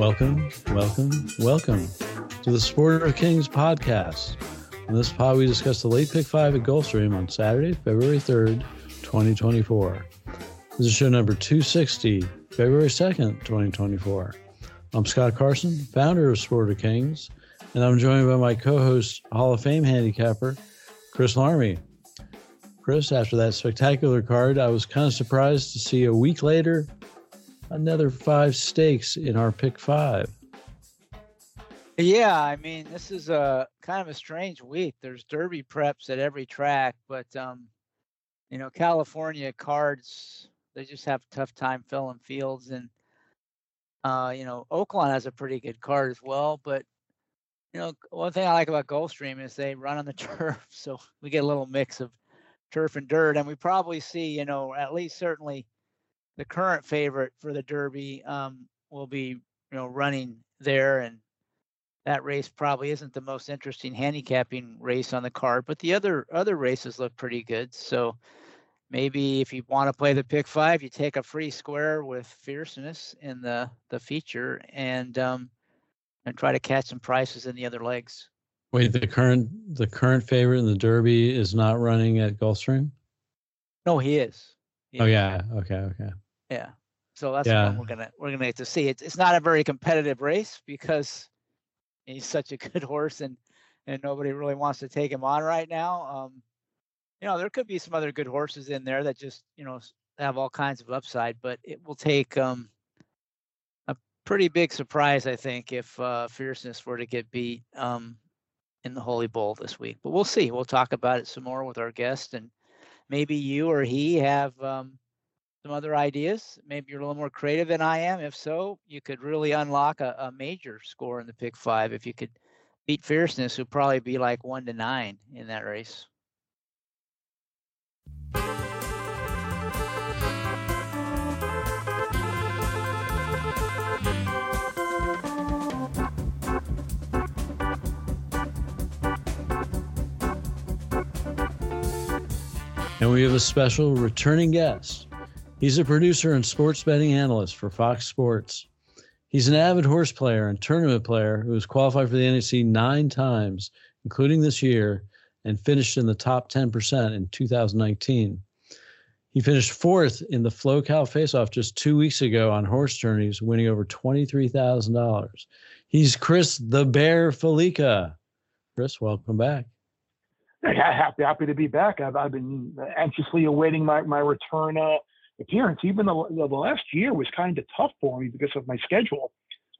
Welcome, welcome, welcome to the Sport of Kings podcast. In this pod, we discuss the late pick five at Gulfstream on Saturday, February 3rd, 2024. This is show number 260, February 2nd, 2024. I'm Scott Carson, founder of Sport of Kings, and I'm joined by my co host, Hall of Fame handicapper, Chris Larmy. Chris, after that spectacular card, I was kind of surprised to see a week later another five stakes in our pick five. Yeah, I mean, this is a kind of a strange week. There's derby preps at every track, but um, you know, California cards they just have tough time filling fields, and uh, you know, Oaklawn has a pretty good card as well. But you know, one thing I like about Gulfstream is they run on the turf, so we get a little mix of turf and dirt, and we probably see, you know, at least certainly the current favorite for the Derby um, will be you know running there, and that race probably isn't the most interesting handicapping race on the card, but the other other races look pretty good. So maybe if you want to play the pick five, you take a free square with fierceness in the the feature and um, and try to catch some prices in the other legs. Wait, the current the current favorite in the Derby is not running at Gulfstream. No, he is. He oh is. yeah. Okay. Okay. Yeah. So that's yeah. what we're gonna we're gonna get to see. It's it's not a very competitive race because he's such a good horse and and nobody really wants to take him on right now. Um, you know, there could be some other good horses in there that just you know have all kinds of upside, but it will take um a pretty big surprise, I think, if uh, Fierceness were to get beat um in the Holy Bull this week. But we'll see. We'll talk about it some more with our guest and maybe you or he have um, some other ideas? Maybe you're a little more creative than I am. If so, you could really unlock a, a major score in the pick five if you could beat Fierceness, who'd probably be like one to nine in that race. And we have a special returning guest. He's a producer and sports betting analyst for Fox Sports. He's an avid horse player and tournament player who has qualified for the NHC nine times, including this year, and finished in the top 10% in 2019. He finished fourth in the FloCal Faceoff just two weeks ago on HorseTourneys, winning over $23,000. He's Chris the Bear Fallica. Chris, welcome back. Happy, happy to be back. I've, I've been anxiously awaiting my, my return uh, appearance. Even the, the last year was kind of tough for me because of my schedule.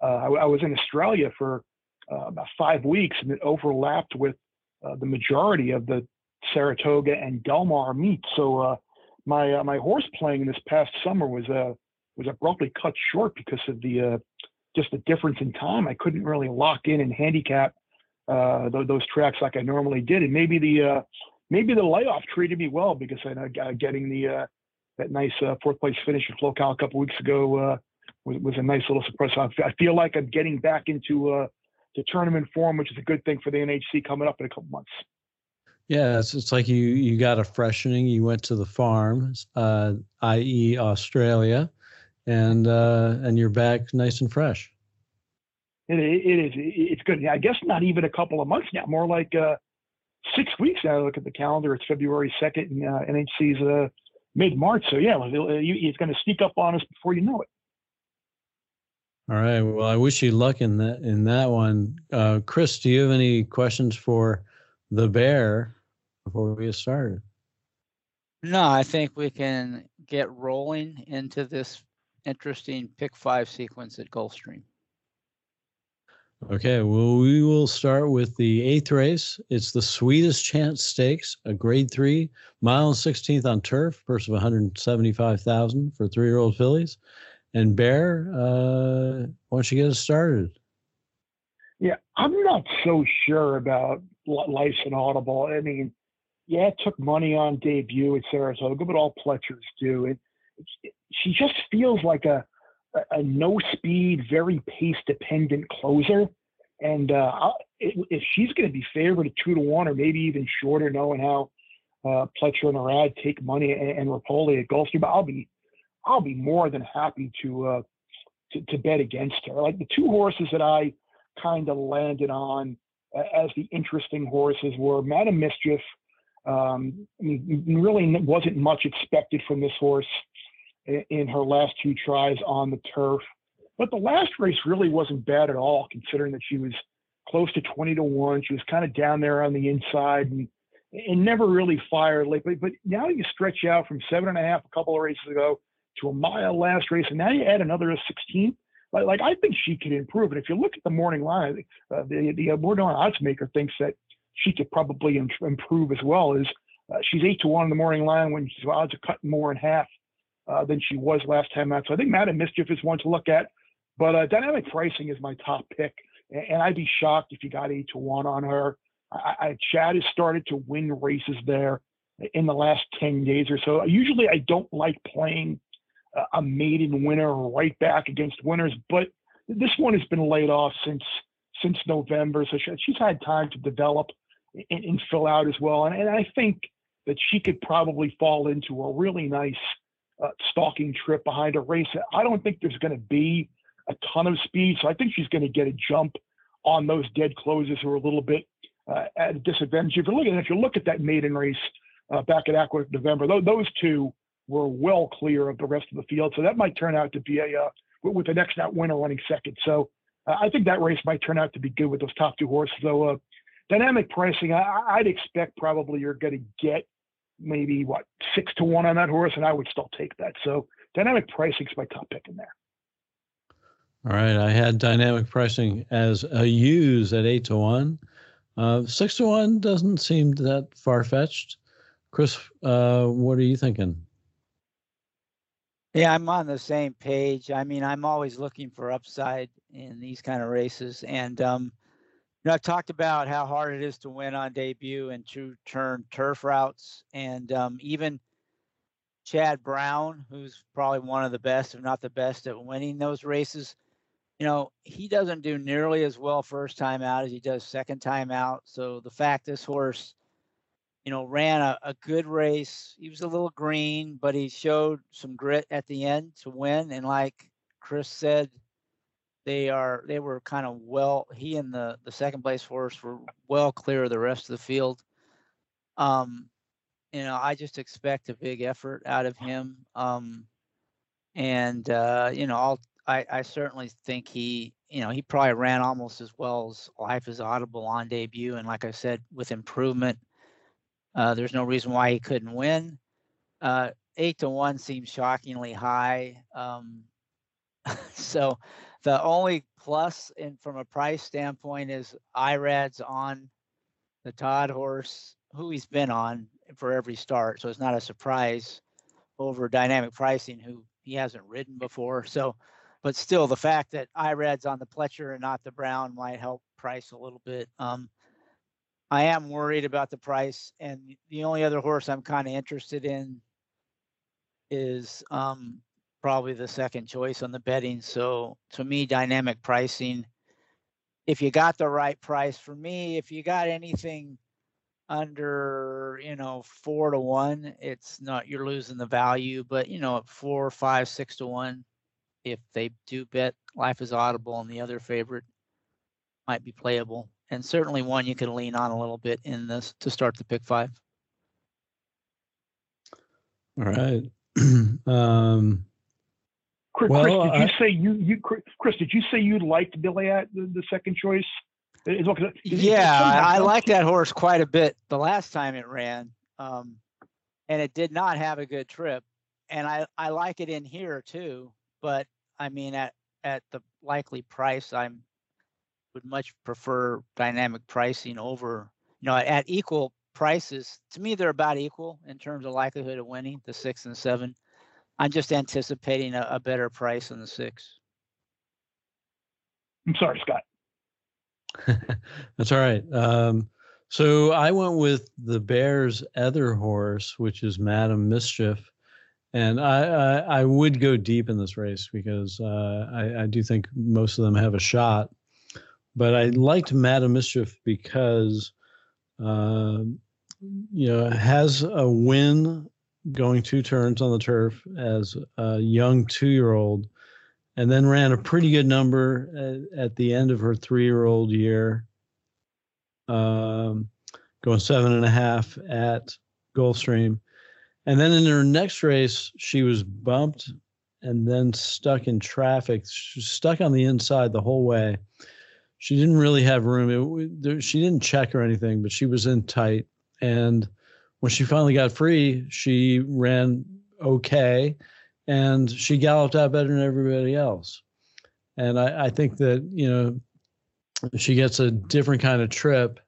Uh, I, I, was in Australia for uh, about five weeks, and it overlapped with uh, the majority of the Saratoga and Del Mar meet. So uh, my uh, my horse playing this past summer was uh, was abruptly cut short because of the just the difference in time. I couldn't really lock in and handicap those, those tracks like I normally did, and maybe the maybe the layoff treated me well because I know getting the that nice uh, fourth place finish at FloCal a couple weeks ago uh, was, was, a nice little surprise. I feel like I'm getting back into uh, the tournament form, which is a good thing for the NHC coming up in a couple months. Yeah, it's, it's like you you got a freshening. You went to the farm, uh, i.e., Australia, and uh, and you're back nice and fresh. It, it is. It's good. I guess not even a couple of months now. More like uh, six weeks now. I look at the calendar. It's February second, and uh, NHC's uh, mid March. So yeah, it's going to sneak up on us before you know it. All right. Well, I wish you luck in that in that one. Uh, Chris, do you have any questions for the bear before we get started? No, I think we can get rolling into this interesting pick five sequence at Gulfstream. Okay, well, we will start with the eighth race. It's the Sweetest Chance Stakes, a grade three, mile and 16th on turf, purse of 175,000 for three year old fillies. And Bear, uh, why don't you get us started? Yeah, I'm not so sure about Life and Audible. I mean, yeah, it took money on debut at Saratoga, but all Pletchers do. It, it, she just feels like a, a, a no speed, very pace dependent closer. And uh, if she's going to be favored at two to one, or maybe even shorter, knowing how uh, Pletcher and Irad take money and, and Rapoli at Gulfstream, I'll be I'll be more than happy to, uh, to, to bet against her. Like the two horses that I kind of landed on as the interesting horses were Madam Mischief. Um, really wasn't much expected from this horse in her last two tries on the turf. But the last race really wasn't bad at all, considering that she was close to 20 to 1. She was kind of down there on the inside and, and never really fired late. But, now you stretch out from seven and a half a couple of races ago to a mile last race, and now you add another 16. Like, like I think she could improve. And if you look at the morning line, uh, the the uh, line odds maker thinks that she could probably improve as well. Is uh, she's eight to one in the morning line when she's odds are cut more in half uh, than she was last time out. So I think Madam Mischief is one to look at. But uh, dynamic pricing is my top pick, and, and, I'd be shocked if you got eight to one on her. I, I, Chad has started to win races there in the last ten days or so. Usually, I don't like playing a maiden winner right back against winners. But this one has been laid off since since November, so she, she's had time to develop and, and fill out as well. And, and, I think that she could probably fall into a really nice uh, stalking trip behind a race. I don't think there's going to be a ton of speed, so I think she's going to get a jump on those dead closes who are a little bit uh, at a disadvantage. If you look at if you look at that maiden race uh, back at Aqueduct November, those, those two were well clear of the rest of the field. So that might turn out to be a uh, with the next out winner running second. So uh, I think that race might turn out to be good with those top two horses. So uh, dynamic pricing, I, would expect probably you're going to get maybe what six to one on that horse, and I would still take that. So dynamic pricing is my top pick in there. All right, I had dynamic pricing as a use at eight to one. Uh, six to one doesn't seem that far fetched. Chris, uh, what are you thinking? Yeah, I'm on the same page. I mean, I'm always looking for upside in these kind of races. And, um, you know, I've talked about how hard it is to win on debut and true turn turf routes. And um, even Chad Brown, who's probably one of the best, if not the best, at winning those races, you know, he doesn't do nearly as well first time out as he does second time out. So the fact this horse you know, ran a, a good race. He was a little green, but he showed some grit at the end to win. And like Chris said, they are they were kind of well. He and the the second place horse were well clear of the rest of the field. Um, you know, I just expect a big effort out of him. Um, and uh, you know, I'll I, I certainly think he, you know, he probably ran almost as well as Life is Audible on debut. And like I said, with improvement, uh, there's no reason why he couldn't win. Uh, eight to one seems shockingly high. Um, so the only plus in from a price standpoint is Irad's on the Todd horse, who he's been on for every start. So it's not a surprise over dynamic pricing, who he hasn't ridden before. So, but still, the fact that Irad's on the Pletcher and not the Brown might help price a little bit. Um, I am worried about the price, and the only other horse I'm kind of interested in is um, probably the second choice on the betting. So to me, dynamic pricing. If you got the right price for me, if you got anything under you know four to one, it's not you're losing the value. But you know at four, five, six to one, if they do bet Life is Audible and the other favorite might be playable and certainly one you can lean on a little bit in this to start the pick five. All right. um, Chris, well, Chris, did I, you say you you Chris? Did you say you liked Billiat the, the second choice? Is, is, yeah, I, I like that horse quite a bit. The last time it ran, um, and it did not have a good trip, and I I like it in here too. But I mean, at at the likely price I'm would much prefer dynamic pricing over, you know, at equal prices. To me, they're about equal in terms of likelihood of winning the six and seven. I'm just anticipating a, a better price on the six. I'm sorry, Scott. That's all right. Um, so I went with the Bears' other horse, which is Madam Mischief, and I, I, I would go deep in this race because uh, I, I do think most of them have a shot. But I liked Madam Mischief because, uh, you know, has a win going two turns on the turf as a young two-year-old and then ran a pretty good number at, at the end of her three year old year, um, going seven and a half at Gulfstream. And then in her next race, she was bumped and then stuck in traffic. She was stuck on the inside the whole way. She didn't really have room. It, she didn't check or anything, but she was in tight. And when she finally got free, she ran okay and she galloped out better than everybody else. And I, I think that you know she gets a different kind of trip,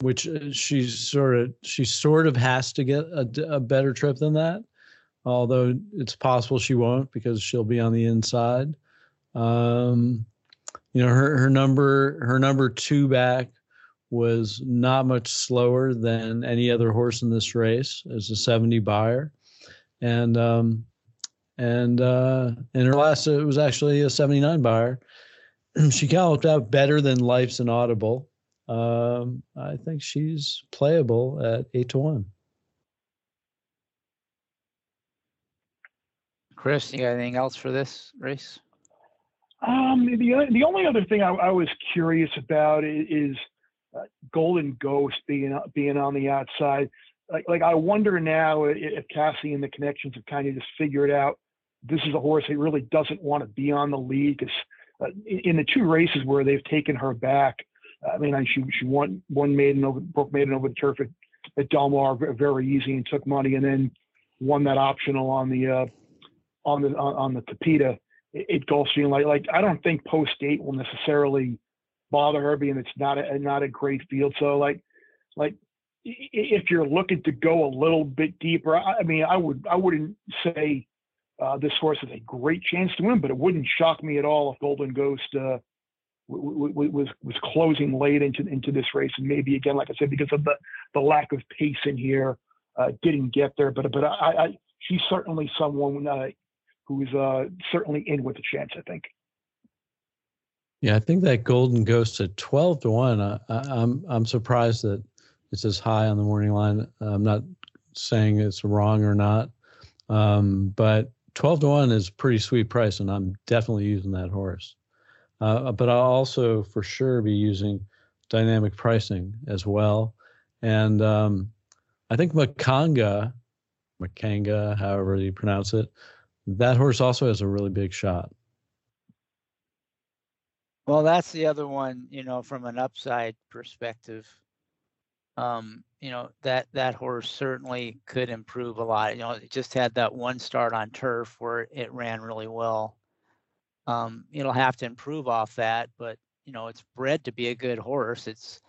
which uh, she sort of she sort of has to get a, a better trip than that. Although it's possible she won't because she'll be on the inside. Um, you know her her number her number two back was not much slower than any other horse in this race as a 70 buyer. and um, and uh, in her last it was actually a 79 buyer. she galloped out better than Life's Inaudible. Um, I think she's playable at eight to one. Chris, you got anything else for this race? Um, the the only other thing I, I was curious about is, is Golden Ghost being being on the outside. Like, like I wonder now if Cassie and the connections have kind of just figured out this is a horse that really doesn't want to be on the lead because uh, in the two races where they've taken her back, I mean, she she won one maiden over broke maiden over the turf at, at Del Mar very easy and took money, and then won that optional on the uh, on the on, on the Tapeta at Gulfstream. Like like I don't think post eight will necessarily bother her, being it's not a not a great field. So like like if you're looking to go a little bit deeper, I, I mean, I would I wouldn't say uh, this horse has a great chance to win, but it wouldn't shock me at all if Golden Ghost uh, w- w- was was closing late into into this race, and maybe again, like I said, because of the the lack of pace in here, uh, didn't get there. But but I, I she's certainly someone uh, who's uh, certainly in with a chance. I think. Yeah, I think that Golden Ghost at twelve to one. I, I'm I'm surprised that it's as high on the morning line. I'm not saying it's wrong or not, um, but 12 to 1 is pretty sweet price, and I'm definitely using that horse. Uh, but I'll also for sure be using dynamic pricing as well. And um, I think Makanga, Makanga, however you pronounce it, that horse also has a really big shot. Well, that's the other one, you know, from an upside perspective. Um, you know that that horse certainly could improve a lot. You know, it just had that one start on turf where it ran really well. Um, it'll have to improve off that, but you know, it's bred to be a good horse. It's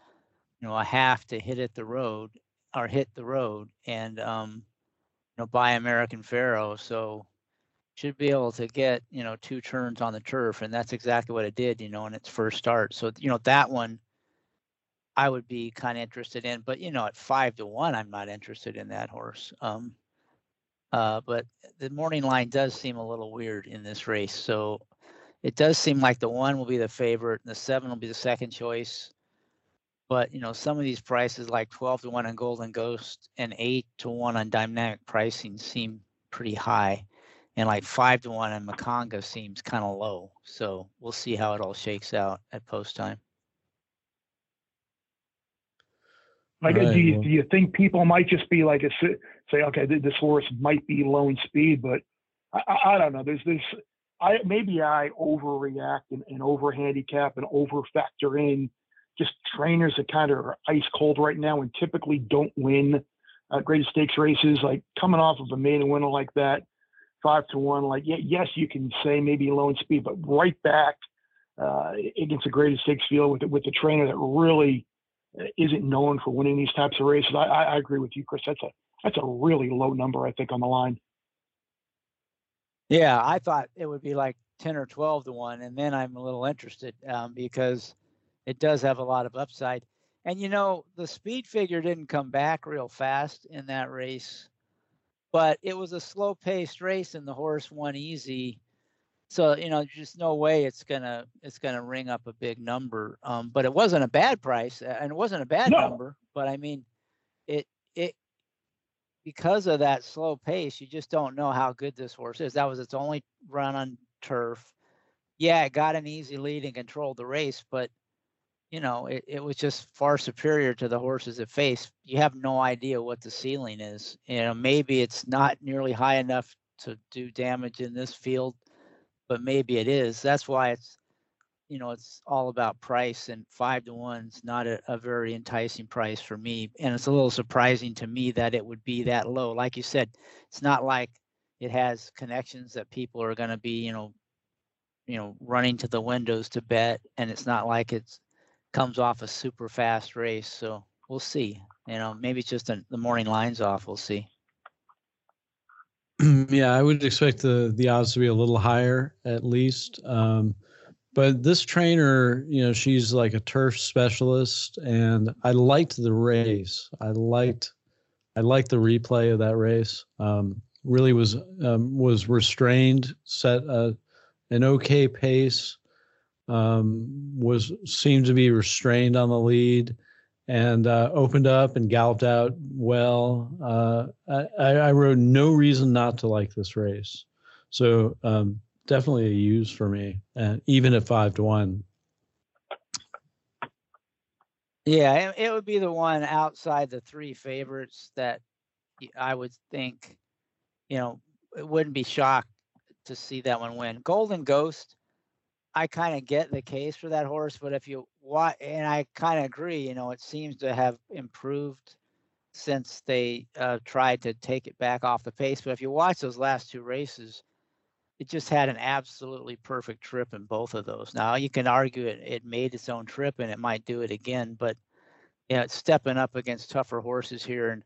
you know a half to hit at the road or hit the road and um, you know by American Pharoah, so should be able to get you know two turns on the turf, and that's exactly what it did. You know, in its first start. So you know that one I would be kind of interested in. But you know, at five to one, I'm not interested in that horse. Um, uh, but the morning line does seem a little weird in this race. So it does seem like the one will be the favorite, and the seven will be the second choice. But you know, some of these prices, like twelve to one on Golden Ghost and eight to one on Dynamic Pricing, seem pretty high, and like five to one on Makanga seems kind of low. So we'll see how it all shakes out at post time. Like, right, do you well. do you think people might just be like, a, say, okay, this horse might be low in speed, but I, I, I don't know. There's this. I maybe I overreact and, and over handicap and over factor in just trainers that kind of are ice cold right now and typically don't win uh, greatest stakes races. Like coming off of a maiden winner like that, five to one. Like yes, you can say maybe low in speed, but right back uh, against the greatest stakes field with the, with the trainer that really uh, isn't known for winning these types of races. I, I, agree with you, Chris. That's a that's a really low number, I think, on the line. Yeah, I thought it would be like 10 or 12 to 1, and then I'm a little interested um, because it does have a lot of upside. And you know, the speed figure didn't come back real fast in that race, but it was a slow paced race and the horse won easy. So, you know, just no way it's gonna it's gonna ring up a big number. Um, but it wasn't a bad price and it wasn't a bad No. number, but I mean it it because of that slow pace, you just don't know how good this horse is. That was its only run on turf. Yeah, it got an easy lead and controlled the race, but you know, it, it was just far superior to the horses it faced. You have no idea what the ceiling is. You know, maybe it's not nearly high enough to do damage in this field, but maybe it is. That's why it's, you know, it's all about price and five to one's not a, a very enticing price for me. And it's a little surprising to me that it would be that low. Like you said, it's not like it has connections that people are going to be, you know, you know, running to the windows to bet, and it's not like it's comes off a super fast race. So we'll see. You know, maybe it's just a, the morning lines off. We'll see. yeah, I would expect the the odds to be a little higher at least. Um, but this trainer, you know, she's like a turf specialist, and I liked the race. I liked, I liked the replay of that race. Um, really was um, was restrained, set a, an okay pace. Um, was seemed to be restrained on the lead, and uh, opened up and galloped out well. Uh, I, I wrote no reason not to like this race. So um, definitely a use for me, and even at five to one. Yeah, it, it would be the one outside the three favorites that I would think, you know, it wouldn't be shocked to see that one win. Golden Ghost, I kind of get the case for that horse, but if you watch, and I kind of agree, you know, it seems to have improved since they uh, tried to take it back off the pace. But if you watch those last two races, it just had an absolutely perfect trip in both of those. Now you can argue it, it made its own trip and it might do it again, but yeah, it's stepping up against tougher horses here. And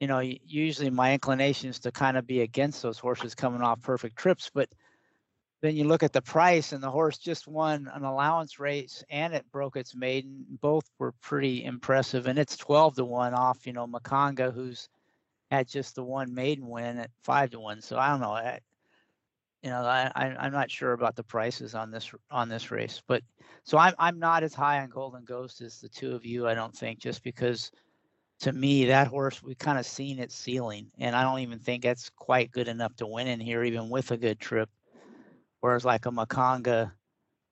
you know, usually my inclination is to kind of be against those horses coming off perfect trips, but then you look at the price and the horse just won an allowance race and it broke its maiden. Both were pretty impressive, and it's twelve to one off. You know, Makanga, who's had just the one maiden win at five to one. So I don't know. I, you know, I, I I'm not sure about the prices on this on this race, but so I'm I'm not as high on Golden Ghost as the two of you. I don't think just because to me that horse we kind of seen its ceiling, and I don't even think that's quite good enough to win in here, even with a good trip. Whereas like a Makanga,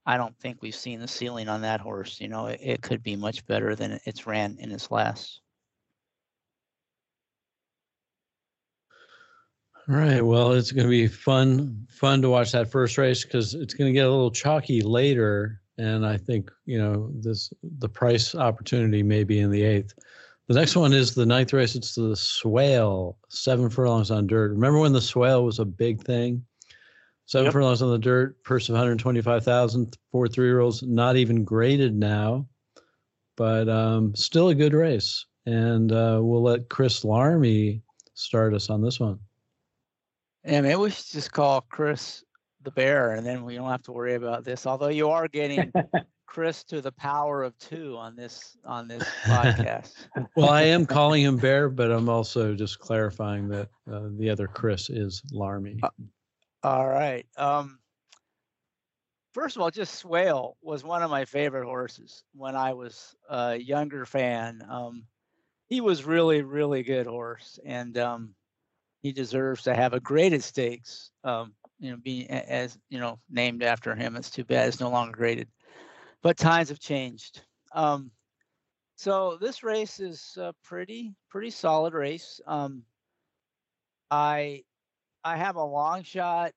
I don't think we've seen the ceiling on that horse. You know, it, it could be much better than it's ran in its last. All right. Well, it's going to be fun, fun to watch that first race because it's going to get a little chalky later, and I think you know this the price opportunity may be in the eighth. The next one is the ninth race. It's the Swale, seven furlongs on dirt. Remember when the Swale was a big thing? Seven Yep. furlongs on the dirt, purse of 125,000 for three year olds, not even graded now, but um, still a good race. And uh, we'll let Chris Larmy start us on this one. Yeah, maybe we should just call Chris the bear, and then we don't have to worry about this. Although you are getting Chris to the power of two on this on this podcast. Well, I am calling him Bear, but I'm also just clarifying that uh, the other Chris is Larmy. All right. Um, first of all, just Swale was one of my favorite horses when I was a younger fan. Um, he was really, really good horse, and um, he deserves to have a graded stakes. Um, you know, being as you know, named after him. It's too bad it's no longer graded, but times have changed. Um, so this race is a pretty, pretty solid race. Um, I I have a long shot,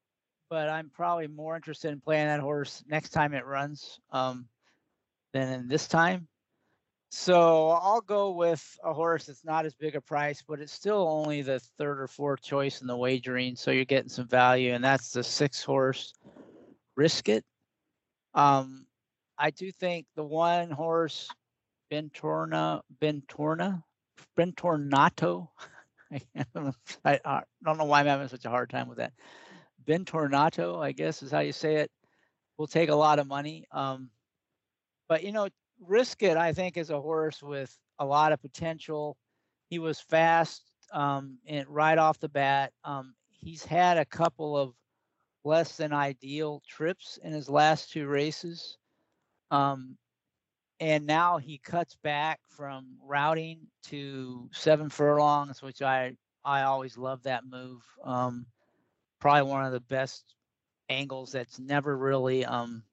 but I'm probably more interested in playing that horse next time it runs um, than in this time. So I'll go with a horse that's not as big a price, but it's still only the third or fourth choice in the wagering. So you're getting some value, and that's the six horse Risk It. Um, I do think the one horse, Bentorna, Bentorna, Bentornato. I, don't know why I'm having such a hard time with that. Ben Bentornato, I guess is how you say it. Will take a lot of money. Um, but you know, Risk It, I think, is a horse with a lot of potential. He was fast um, and right off the bat. Um, he's had a couple of less than ideal trips in his last two races. Um, and now he cuts back from routing to seven furlongs, which I I always love that move. Um, probably one of the best angles that's never really um,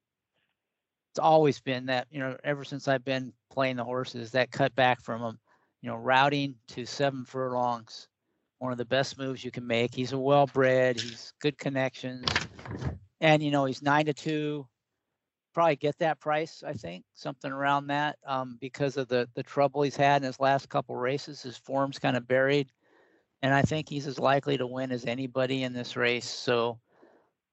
it's always been that you know ever since I've been playing the horses that cut back from them, you know routing to seven furlongs one of the best moves you can make. He's a well bred, he's good connections. And you know, he's nine to two. Probably get that price, I think, something around that, um, because of the the trouble he's had in his last couple races. His form's kind of buried. And I think he's as likely to win as anybody in this race. So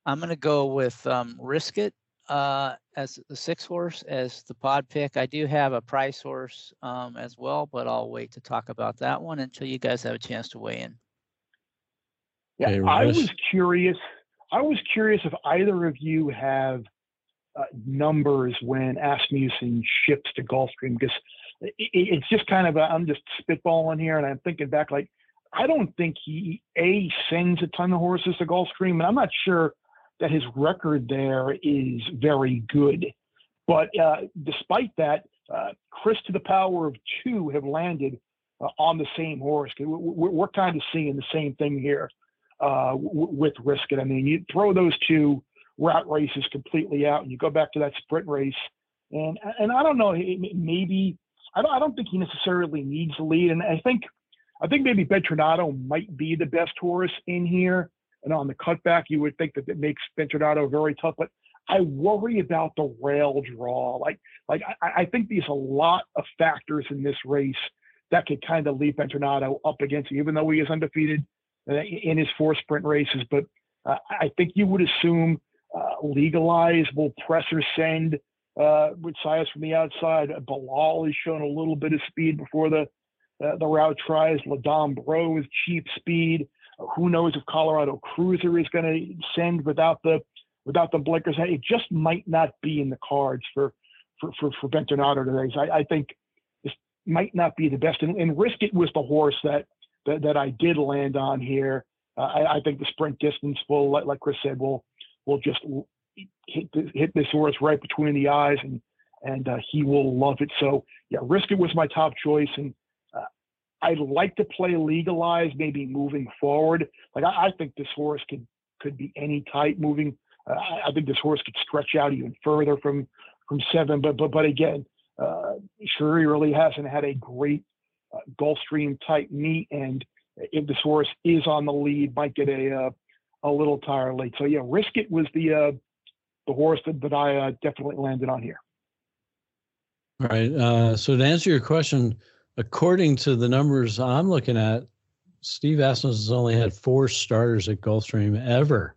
I'm gonna go with um, Risk It uh, as the six horse as the pod pick. I do have a price horse um, as well, but I'll wait to talk about that one until you guys have a chance to weigh in. Yeah, hey, I was curious. I was curious if either of you have uh, numbers when Asmussen ships to Gulfstream because it, it's just kind of i am just spitballing here, and I'm thinking back like I don't think he a sends a ton of horses to Gulfstream, and I'm not sure that his record there is very good. But uh, despite that, uh, Chris to the power of two have landed uh, on the same horse. We're, we're, kind of seeing the same thing here uh, with Risk It. I mean, you throw those two route is completely out, and you go back to that sprint race. And and I don't know, maybe I don't, I don't think he necessarily needs the lead. And I think I think maybe Bentornato might be the best horse in here. And on the cutback, you would think that it makes Bentornato very tough. But I worry about the rail draw. Like, like I, I think there's a lot of factors in this race that could kind of leave Bentornato up against him, even though he is undefeated uh, in his four sprint races. But uh, I think you would assume uh, legalize will press or send uh, with Saez from the outside. Balal has shown a little bit of speed before the uh, the route tries. Ladom Bro is cheap speed. Who knows if Colorado Cruiser is going to send without the without the blinkers? It just might not be in the cards for for for, for Bentornato today. So I, I think this might not be the best. And, and Risk It was the horse that that, that I did land on here. Uh, I, I, think the sprint distance will, like, like Chris said, will will just hit hit this horse right between the eyes, and and uh, he will love it. So yeah, Risk It was my top choice, and I'd like to play legalized, maybe moving forward. Like I, I think this horse could could be any type moving. Uh, I, I, think this horse could stretch out even further from from seven. But but but again, uh, Shuri really hasn't had a great uh, Gulfstream type meet, and if this horse is on the lead, might get a uh, a little tired late. So yeah, risk it was the uh, the horse that, that I uh, definitely landed on here. All right. Uh, so to answer your question, according to the numbers I'm looking at, Steve Asmus has only had four starters at Gulfstream ever.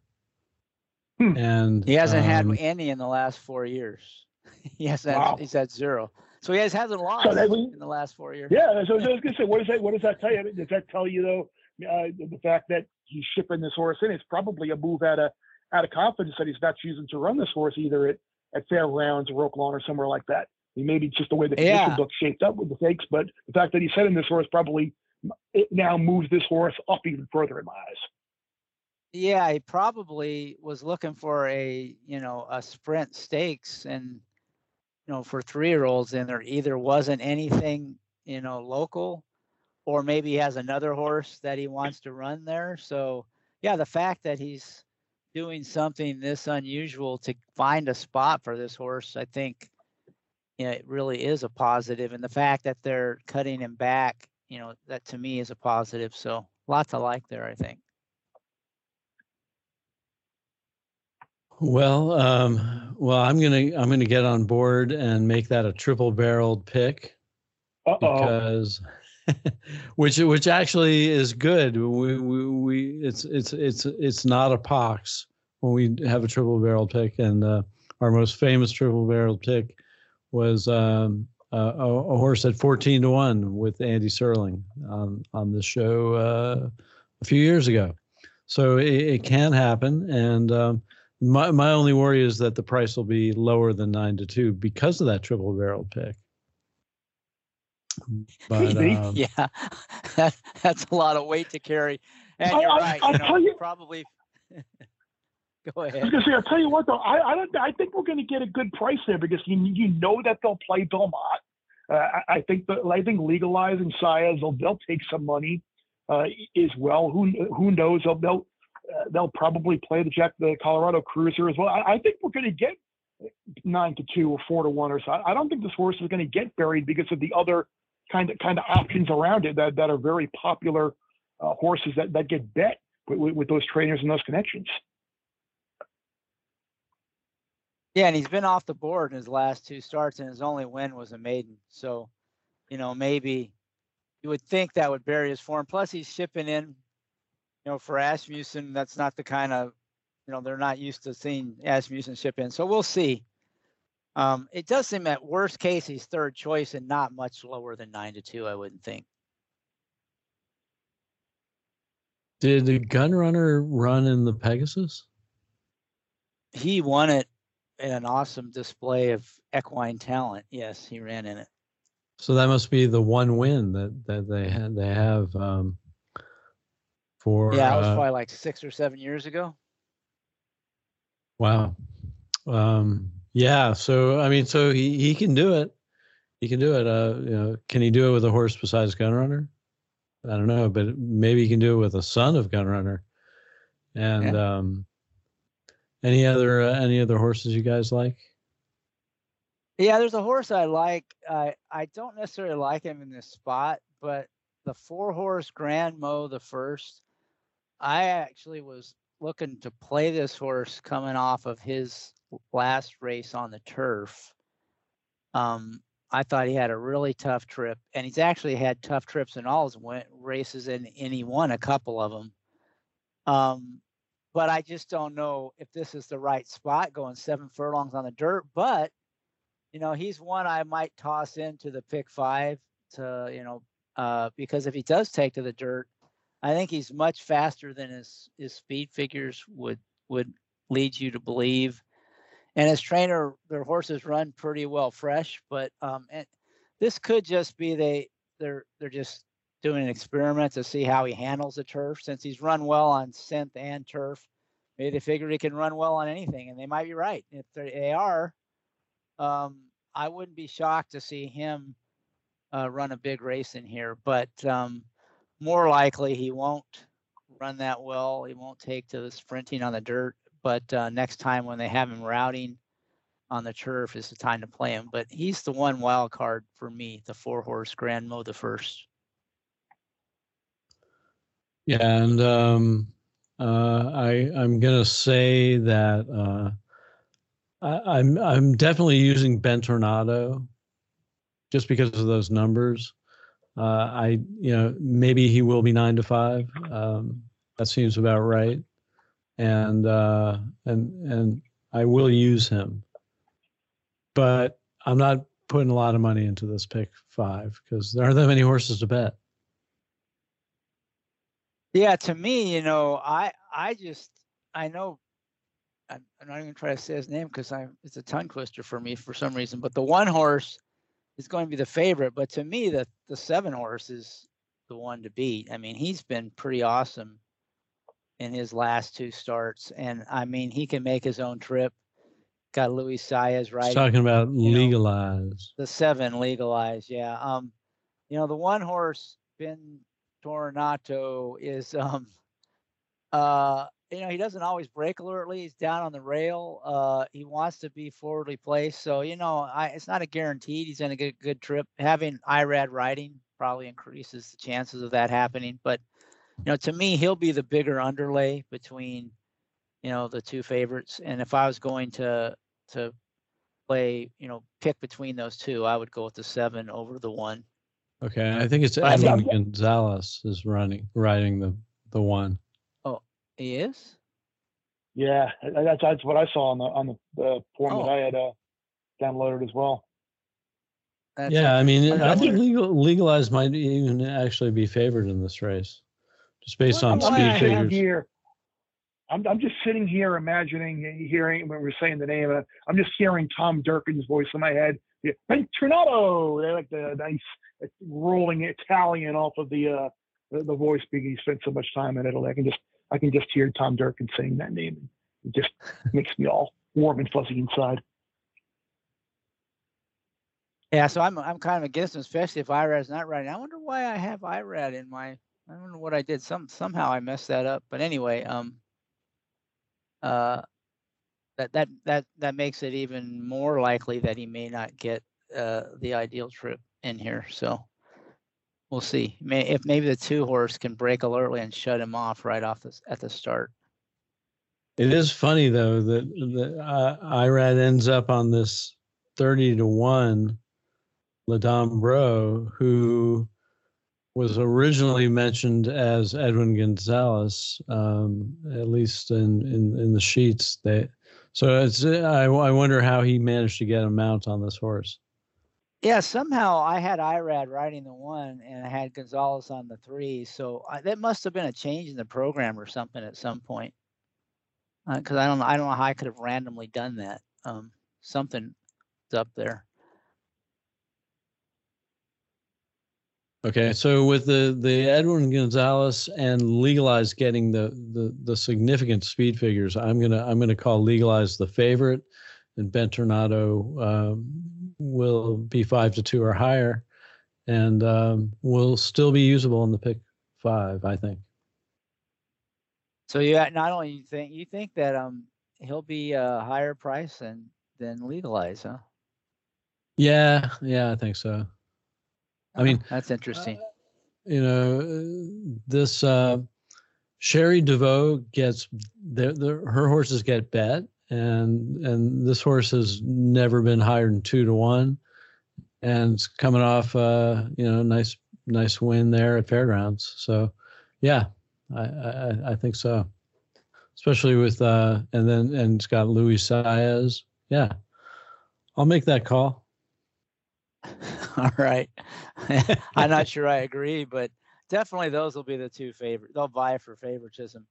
Hmm. And he hasn't um, had any in the last four years. he has wow. he's had zero. So he has hasn't lost so that, in the last four years. Yeah, so I was gonna say, what does that what does that tell you? Does that tell you though uh, the fact that he's shipping this horse in? It's probably a move out of out of confidence that he's not choosing to run this horse either at at Fairgrounds or Oaklawn or somewhere like that maybe just the way the yeah. book shaped up with the fakes, but the fact that he's in this horse probably it now moves this horse up even further in my eyes. Yeah, he probably was looking for a you know a sprint stakes, and you know for three year olds, and there either wasn't anything you know local, or maybe he has another horse that he wants to run there. So yeah, the fact that he's doing something this unusual to find a spot for this horse, I think you know, it really is a positive. And the fact that they're cutting him back, you know, that to me is a positive. So lots of like there, I think. Well, um, well, I'm gonna I'm gonna get on board and make that a triple barreled pick Uh-oh. because which which actually is good. We, we, we it's it's it's it's not a pox when we have a triple barreled pick, and uh, our most famous triple barreled pick was um, a, a, horse at 14 to 1 with Andy Serling on, on the show uh, a few years ago. So it, it can happen. And um, my, my only worry is that the price will be lower than 9 to 2 because of that triple barrel pick. But, um, yeah, that, that's a lot of weight to carry. And you're I, right. I, you know, you, probably Go ahead. I was gonna say, I'll tell you what though, I, I don't, I think we're gonna get a good price there because you, you know that they'll play Belmont. Uh, I, I, think that I think legalizing Saez, they'll, they'll take some money uh, as well. Who who knows? They'll they'll, uh, they'll probably play the Jack the Colorado Cruiser as well. I, I think we're gonna get nine to two or four to one or so. I don't think this horse is going to get buried because of the other kind of kind of options around it that, that are very popular uh, horses that, that get bet with, with, those trainers and those connections. Yeah, and he's been off the board in his last two starts, and his only win was a maiden. So, you know, maybe you would think that would bury his form. Plus, he's shipping in, you know, for Asmussen. That's not the kind of, you know, they're not used to seeing Asmussen ship in. So we'll see. Um, it does seem at worst case he's third choice and not much lower than nine to two. I wouldn't think. Did the Gunrunner run in the Pegasus? He won it in an awesome display of equine talent. Yes, he ran in it. So that must be the one win that that they had. They have um, for yeah, it was uh, probably like six or seven years ago. Wow. Um, yeah. So I mean, so he he can do it. He can do it. Uh, you know, can he do it with a horse besides Gunrunner? I don't know, but maybe he can do it with a son of Gunrunner. And yeah. um, any other uh, any other horses you guys like? Yeah, there's a horse I like. I I don't necessarily like him in this spot, but the four horse Grand Mo the first. I actually was looking to play this horse coming off of his last race on the turf. Um, I thought he had a really tough trip, and he's actually had tough trips in all his races, and, and he won a couple of them. Um, but I just don't know if this is the right spot going seven furlongs on the dirt. But you know, he's one I might toss into the pick five to you know uh, because if he does take to the dirt, I think he's much faster than his his speed figures would would lead you to believe. And his trainer, their horses run pretty well fresh, but um, and this could just be they they're they're just doing an experiment to see how he handles the turf. Since he's run well on synth and turf, maybe they figure he can run well on anything, and they might be right. If they are, um, I wouldn't be shocked to see him uh, run a big race in here. But um, more likely, he won't run that well. He won't take to the sprinting on the dirt. But uh, next time when they have him routing on the turf is the time to play him. But he's the one wild card for me, the four horse Grand Mo the first. Yeah, and um, uh, I I'm gonna say that uh, I, I'm I'm definitely using Bentornato just because of those numbers. Uh, I you know maybe he will be nine to five. Um, that seems about right, and uh, and and I will use him, but I'm not putting a lot of money into this pick five because there aren't that many horses to bet. Yeah, to me, you know, I I just I know I'm, not even trying to say his name because I'm it's a tongue twister for me for some reason. But the one horse is going to be the favorite. But to me, the the seven horse is the one to beat. I mean, he's been pretty awesome in his last two starts, and I mean, he can make his own trip. Got Luis Saez right. Talking about legalize. the seven legalize, yeah. Um, you know, the one horse been Tornato is um uh you know he doesn't always break alertly he's down on the rail uh he wants to be forwardly placed so you know i it's not a guaranteed he's going to get a good trip having irad riding probably increases the chances of that happening but you know to me he'll be the bigger underlay between you know the two favorites and if i was going to to play you know pick between those two i would go with the seven over the one Okay, I think it's Evan Gonzalez is running riding the the one. He is. Yeah, that's that's what I saw on the on the, the form oh. that I had uh, downloaded as well. That's yeah, I mean, I'm I think definitely- legal, legalized might even actually be favored in this race, just based on Well, I'm speed I just sitting figures. here. I'm, I'm just sitting here imagining, hearing when we're saying the name. Uh, I'm just hearing Tom Durkin's voice in my head. Yeah, Tornado. They like the nice uh, rolling Italian off of the uh, the, the voice because he spent so much time in Italy. I can just I can just hear Tom Durkin saying that name. It just makes me all warm and fuzzy inside. Yeah, so I'm I'm kind of against him, especially if Irad's not riding. I wonder why I have IRAD in my. I don't know what I did. Some somehow I messed that up. But anyway, um, uh, that that that that makes it even more likely that he may not get uh the ideal trip in here. So we'll see. May if maybe the two horse can break alertly and shut him off right off at the start. It is funny though that that uh, Irad ends up on this thirty to one Ladam Bro, who was originally mentioned as Edwin Gonzalez, um, at least in, in in the sheets. They so it's I, I wonder how he managed to get a mount on this horse. Yeah, somehow I had Irad riding the one and I had Gonzalez on the three. So I, that must have been a change in the program or something at some point. Because I don't, I don't know how I could have randomly done that. Um, something's up there. Okay, so with the the Edwin Gonzalez and legalized getting the the the significant speed figures, I'm gonna I'm gonna call legalized the favorite, and Bentornato um, will be five to two or higher, and um, will still be usable in the pick five, I think. So you not only you think you think that um he'll be a higher price than than legalize, huh? Yeah, yeah, I think so. I mean, that's interesting. you know, uh, this uh, Cherie DeVaux gets the, the her horses get bet, and and this horse has never been higher than two to one, and it's coming off uh, you know nice nice win there at Fairgrounds. So, yeah, I I, I think so, especially with uh, and then and it's got Luis Saez. Yeah, I'll make that call. All right. I'm not sure I agree, but definitely those will be the two favorite. They'll vie for favoritism.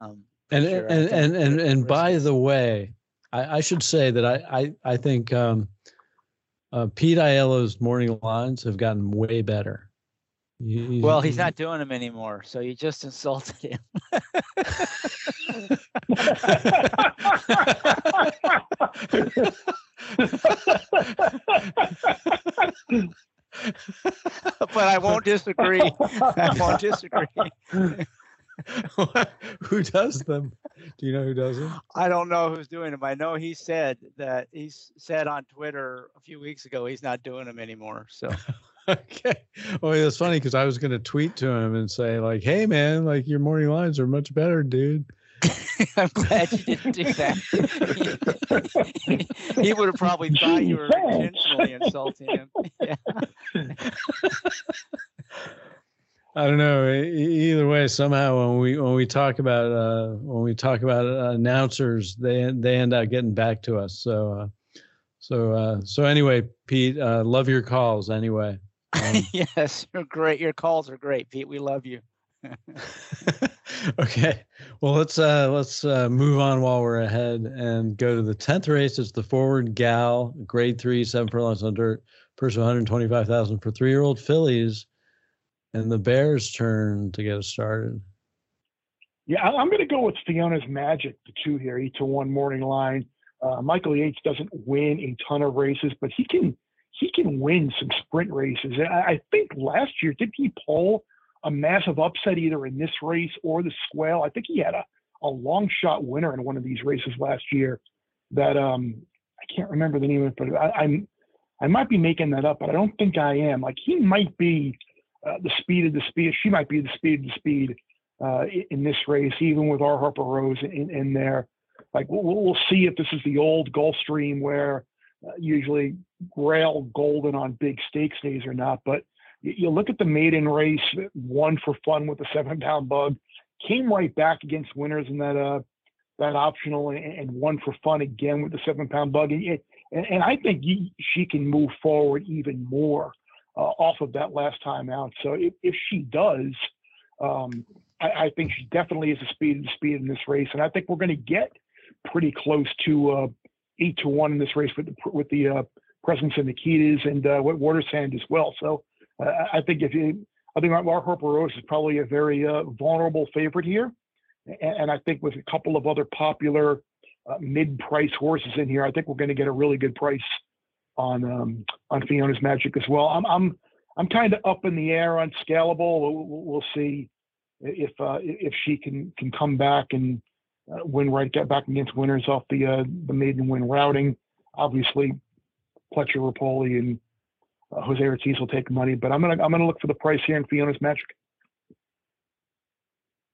Um, and sure. And and and, and by the way, I, I should say that I I, I think um, uh, Pete Aiello's morning lines have gotten way better. He- well, he's not doing them anymore, so you just insulted him. but I won't disagree. I won't disagree. who does them? Do you know who does them? I don't know who's doing them. I know he said that he said on Twitter a few weeks ago he's not doing them anymore. So Okay. Well, it's funny because I was going to tweet to him and say like, "Hey, man, like your morning lines are much better, dude." I'm glad you didn't do that. he would have probably thought you were intentionally insulting him. Yeah. I don't know. Either way, somehow when we when we talk about uh, when we talk about uh, announcers, they they end up getting back to us. So uh, so uh, so anyway, Pete, uh, love your calls. Anyway, um, yes, you're great. Your calls are great, Pete. We love you. okay. Well, let's uh, let's uh, move on while we're ahead and go to the tenth race. It's the Forward Gal Grade Three, seven furlongs on dirt, purse of one hundred twenty five thousand for three year old fillies, and the Bears' turn to get us started. Yeah, I'm going to go with Fiona's Magic, the two here, eight to one morning line. Uh, Michael Yates doesn't win a ton of races, but he can he can win some sprint races. And I, I think last year did he pull a massive upset either in this race or the Squale? I think he had a, a long shot winner in one of these races last year. That um I can't remember the name of it, but I, I'm I might be making that up, but I don't think I am. Like he might be uh, the speed of the speed. She might be the speed of the speed uh, in this race, even with R Harper Rose in, in there. Like we'll, we'll see if this is the old Gulfstream where uh, usually Grail Golden on big stakes days or not. But you, you look at the maiden race, one for fun with the seven pound bug, came right back against winners in that uh, that optional, and, and one for fun again with the seven pound bug. And, and, and I think he, she can move forward even more uh, off of that last time out. So if, if she does, um, I, I, think she definitely is the speed the speed in this race, and I think we're going to get pretty close to uh, eight to one in this race with the with the uh, presence of Nikitas and uh, Watersand as well. So uh, I think if you, I think Mark Harper Rose is probably a very uh, vulnerable favorite here, and, and, I think with a couple of other popular uh, mid-price horses in here, I think we're going to get a really good price on um, on Fiona's Magic as well. I'm I'm I'm kind of up in the air on Scalable. We'll, we'll see if uh, if she can can come back and uh, win right get back against winners off the uh, the maiden win routing. Obviously, Pletcher Repole and uh, Jose Ortiz will take money, but I'm gonna I'm gonna look for the price here in Fiona's Magic.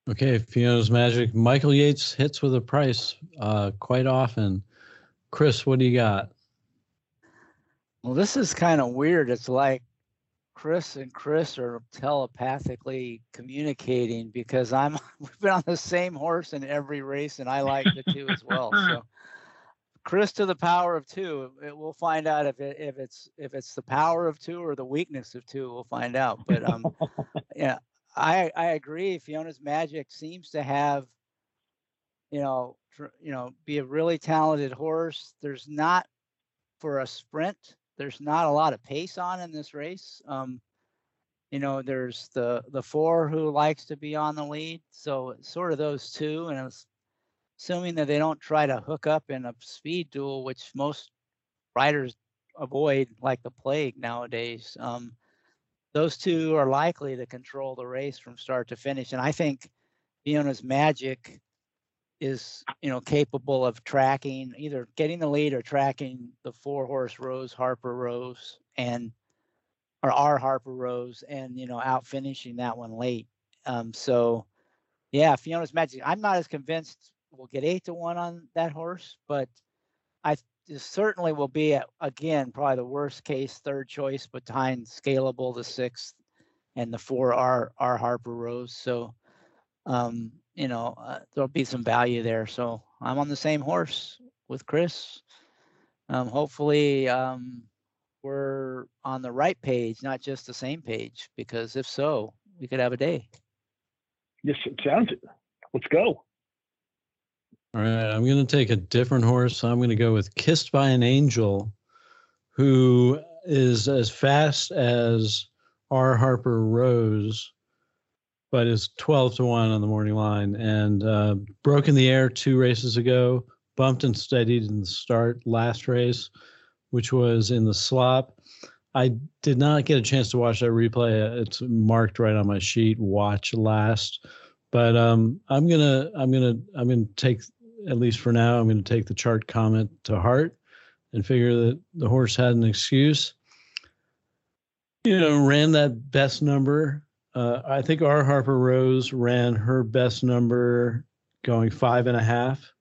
Okay, Fiona's Magic. Michael Yates hits with a price uh, quite often. Chris, what do you got? Well, this is kind of weird. It's like Chris and Chris are telepathically communicating because I'm we've been on the same horse in every race, and I like the two as well. So Chris to the power of two. It, we'll find out if it if it's if it's the power of two or the weakness of two. We'll find out. But um, yeah, I I agree. Fiona's Magic seems to have, you know, tr- you know, be a really talented horse. There's not for a sprint. There's not a lot of pace on in this race. Um, you know, there's the the four who likes to be on the lead. So sort of those two, and it's assuming that they don't try to hook up in a speed duel, which most riders avoid like the plague nowadays. Um, those two are likely to control the race from start to finish. And I think Fiona's magic is, you know, capable of tracking either getting the lead or tracking the four horse Rose Harper Rose and or R Harper Rose and you know out finishing that one late. Um, so yeah, Fiona's magic. I'm not as convinced we'll get eight to one on that horse, but I certainly will be at, again probably the worst case third choice behind scalable the sixth and the four R R Harper Rose. So um, you know uh, there'll be some value there. So I'm on the same horse with Chris. Um, hopefully um, we're on the right page, not just the same page, because if so, we could have a day. Yes, it sounds it. Let's go. All right, I'm going to take a different horse. I'm going to go with Kissed by an Angel, who is as fast as R. Harper Rose, but is 12 to 1 on the morning line and uh, broke in the air two races ago, bumped and steadied in the start last race, which was in the slop. I did not get a chance to watch that replay. It's marked right on my sheet. Watch last, but um, I'm gonna I'm gonna I'm gonna take at least for now, I'm to take the chart comment to heart and figure that the horse had an excuse. You know, ran that best number. Uh, I think R. Harper Rose ran her best number going five and a half,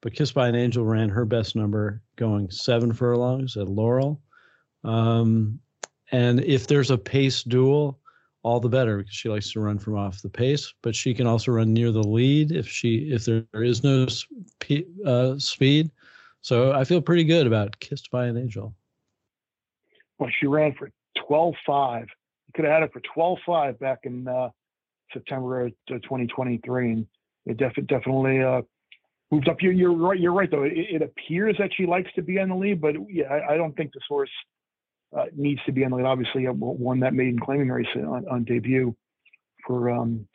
but Kissed by an Angel ran her best number going seven furlongs at Laurel. Um, and if there's a pace duel, all the better because she likes to run from off the pace. But she can also run near the lead if she if there is no sp- uh, speed. So I feel pretty good about Kissed by an Angel. Well, she ran for 12.5. Could have had it for 12.5 back in uh, September of 2023, and it def- definitely uh, moved up. You're, you're right. You're right though. It, it, appears that she likes to be on the lead, but yeah, I, I don't think this horse uh, needs to be on the lead. Obviously, won that maiden claiming race on, on debut for um,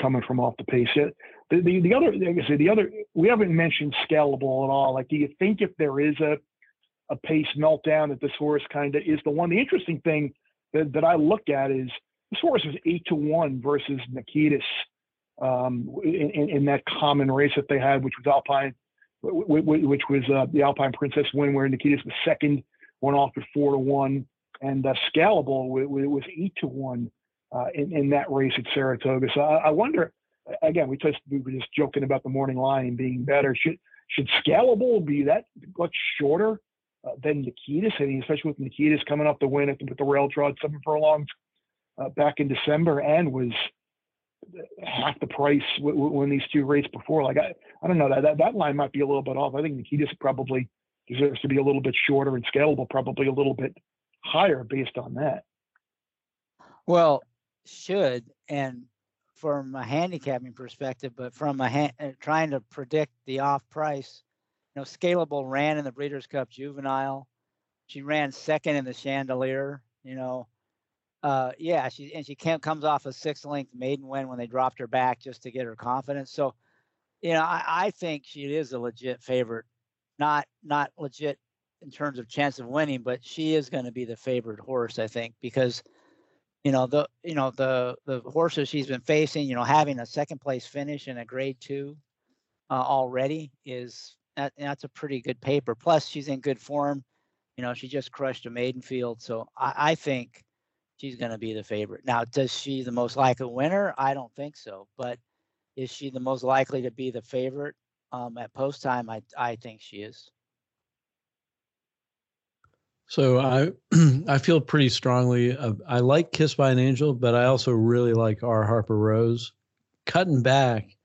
coming from off the pace. The, the, the other, like I say, the other, we haven't mentioned scalable at all. Like, do you think if there is a a pace meltdown that this horse kind of is the one? The interesting thing that, that I look at is this horse was eight to one versus Nikitas um, in, in, in, that common race that they had, which was Alpine, which was uh, the Alpine Princess win, where Nikitas was second went off at four to one, and uh, Scalable was eight to one uh, in, in that race at Saratoga. So I, I wonder. Again, we just we were just joking about the morning line being better. Should should Scalable be that much shorter uh, than Nikitas? Mean, especially with Nikitas coming off the win with the rail trot seven furlongs uh, back in December and was half the price when these two raced before. Like I, I don't know that, that that line might be a little bit off. I think Nikitas probably deserves to be a little bit shorter and scalable, probably a little bit higher based on that. Well, should and from a handicapping perspective, but from a ha- uh, trying to predict the off price, know, Scalable ran in the Breeders' Cup Juvenile. She ran second in the Chandelier. You know, uh, yeah, she and she came, comes off a six length maiden win when they dropped her back just to get her confidence. So, you know, I, I think she is a legit favorite, not not legit in terms of chance of winning, but she is going to be the favorite horse, I think, because you know the you know the the horses she's been facing, you know, having a second place finish in a Grade Two uh, already is that, that's a pretty good paper. Plus, she's in good form. You know, she just crushed a maiden field, so I, I think she's going to be the favorite. Now, does she the most likely winner? I don't think so, but is she the most likely to be the favorite um, at post time? I I think she is. So I I feel pretty strongly. Uh, I like Kiss by an Angel, but I also really like R Harper Rose. Cutting back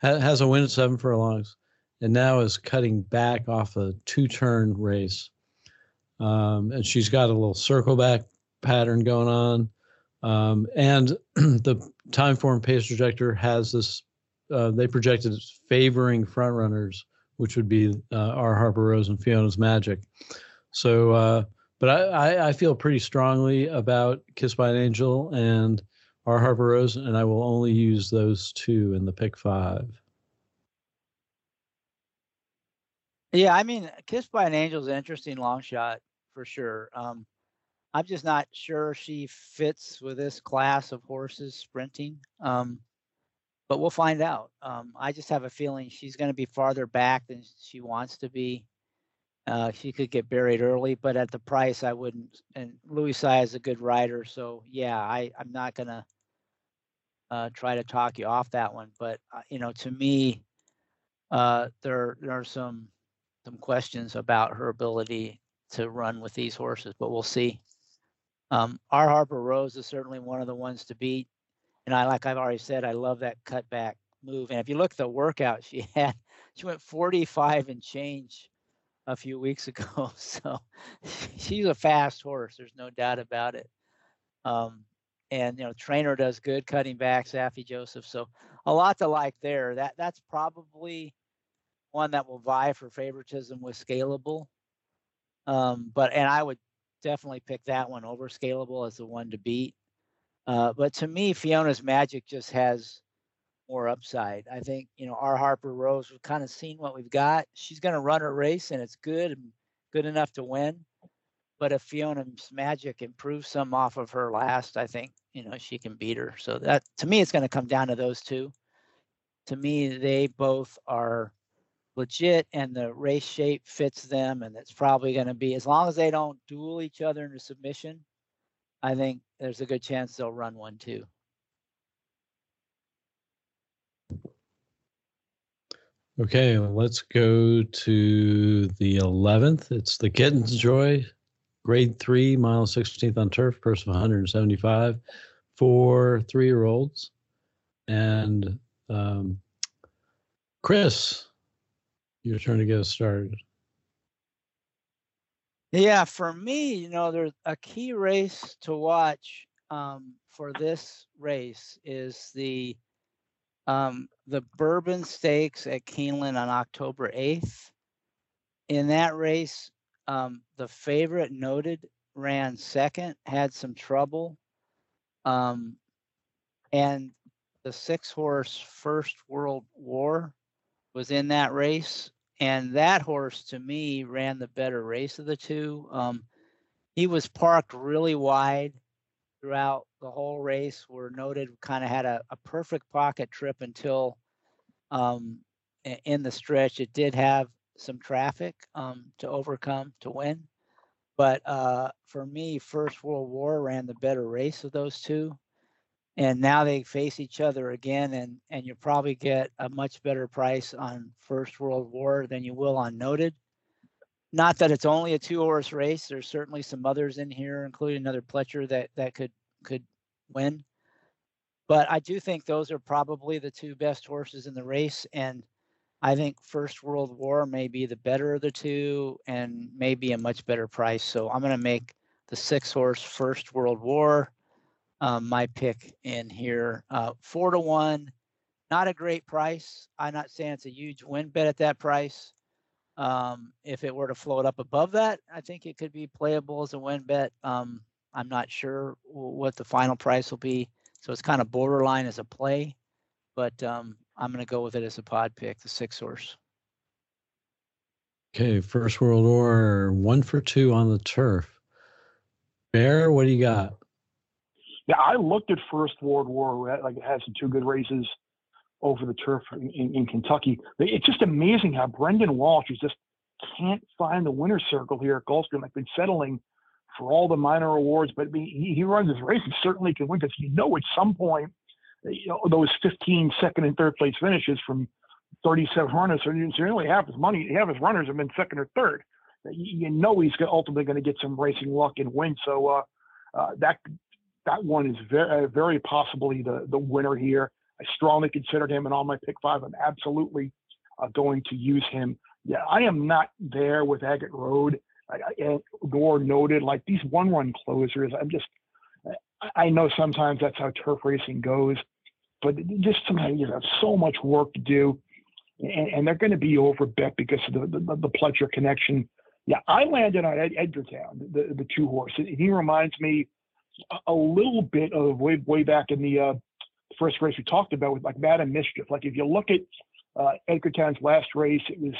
ha, has a win at seven furlongs, and now is cutting back off a two turn race. Um, and she's got a little circle back pattern going on. Um, and the Timeform pace projector has this, uh, they projected as favoring front runners, which would be uh, R Harper Rose and Fiona's Magic. So, uh, but I, I, feel pretty strongly about Kiss by an Angel and R Harper Rose, and I will only use those two in the pick five. Yeah, I mean, Kissed by an Angel is an interesting long shot for sure. Um, I'm just not sure she fits with this class of horses sprinting. Um, but we'll find out. Um, I just have a feeling she's going to be farther back than she wants to be. Uh, she could get buried early, but at the price, I wouldn't. And Luis Saez is a good rider, so yeah, I I'm not gonna uh, try to talk you off that one. But uh, you know, to me, uh, there there are some some questions about her ability to run with these horses, but we'll see. Um, R Harper Rose is certainly one of the ones to beat, and I like I've already said, I love that cutback move. And if you look at the workout she had, she went 45 and change a few weeks ago. So she's a fast horse. There's no doubt about it. Um, and you know, trainer does good cutting back, Saffie Joseph. So a lot to like there. That that's probably one that will vie for favoritism with scalable. Um, but and I would definitely pick that one over scalable as the one to beat. Uh, but to me, Fiona's Magic just has more upside. I think, you know, R Harper Rose, we've kind of seen what we've got. She's going to run her race and it's good good enough to win. But if Fiona's Magic improves some off of her last, I think, you know, she can beat her. So that to me, it's going to come down to those two. To me, they both are legit and the race shape fits them. And it's probably going to be, as long as they don't duel each other into submission, I think there's a good chance they'll run one too. Okay, let's go to the 11th. It's the Kittens Joy, grade three, mile 16th on turf, purse of 175 for three year olds. And um, Chris, your turn to get us started. Yeah, for me, you know, there's a key race to watch um, for this race is the um, the Bourbon Stakes at Keeneland on October 8th. In that race, um, the favorite noted ran second, had some trouble. Um, and the six horse First World War was in that race. And that horse, to me, ran the better race of the two. Um, he was parked really wide throughout the whole race. Were noted kind of had a, a perfect pocket trip until um, in the stretch. It did have some traffic um, to overcome to win. But uh, for me first world war ran the better race of those two and now they face each other again and and you probably get a much better price on first world war than you will on noted not that it's only a two horse race. There's certainly some others in here, including another Pletcher that that could could win. But I do think those are probably the two best horses in the race, and I think First World War may be the better of the two and may be a much better price. So I'm going to make the six horse First World War um, my pick in here. Uh, four to one, not a great price. I'm not saying it's a huge win bet at that price. Um, if it were to float up above that, I think it could be playable as a win bet. Um, I'm not sure what the final price will be. So it's kind of borderline as a play, but um, I'm going to go with it as a pod pick, the six horse. Okay, First World War, one for two on the turf. Bear, what do you got? Yeah, I looked at First World War. Like it had some two good races over the turf in, in, in Kentucky. It's just amazing how Brendan Walsh just can't find the winner's circle here at Gulfstream. Like been settling for all the minor awards, but he, he runs his race and certainly can win because you know at some point, you know, those 15 second and third place finishes from 37 runners, so nearly half his money, half his runners have been second or third. You know he's ultimately going to get some racing luck and win. So uh, uh, that that one is very very possibly the the winner here. I strongly considered him, and on my pick five, I'm absolutely uh, going to use him. Yeah, I am not there with Agate Road. I, Gore noted like these one run closers. I'm just, I know sometimes that's how turf racing goes, but just sometimes you have so much work to do, and, and they're going to be over bet because of the, the, the Pletcher connection. Yeah, I landed on Ed, Edgartown, the, the two horse. He reminds me a, little bit of way way back in the uh, first race we talked about with like Madam Mischief. Like if you look at uh, Edgartown's last race, it was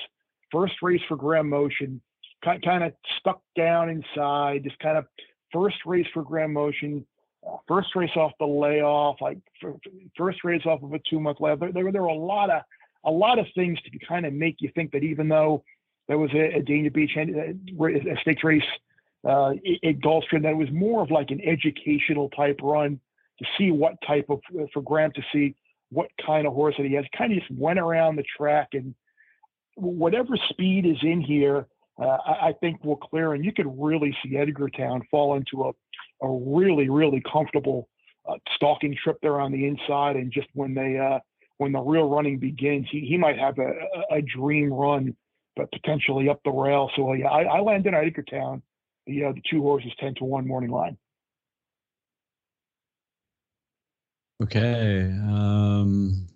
first race for Graham Motion, kind, kind of stuck down inside, just kind of first race for Graham Motion, uh, first race off the layoff, like first race off of a two month layoff. There, there, there were a lot of a lot of things to kind of make you think that even though there was a, a Beach uh, a stakes race uh, at Gulfstream, that it was more of like an educational type run to see what type of for Graham to see what kind of horse that he has. Kind of just went around the track and whatever speed is in here, uh, I, I, think will clear, and you could really see Edgartown fall into a a really really comfortable uh, stalking trip there on the inside, and just when they uh, when the real running begins, he, he might have a, a, a dream run, but potentially up the rail. So yeah, I, I landed at Edgartown. The uh, the two horses ten to one morning line. Okay. Um,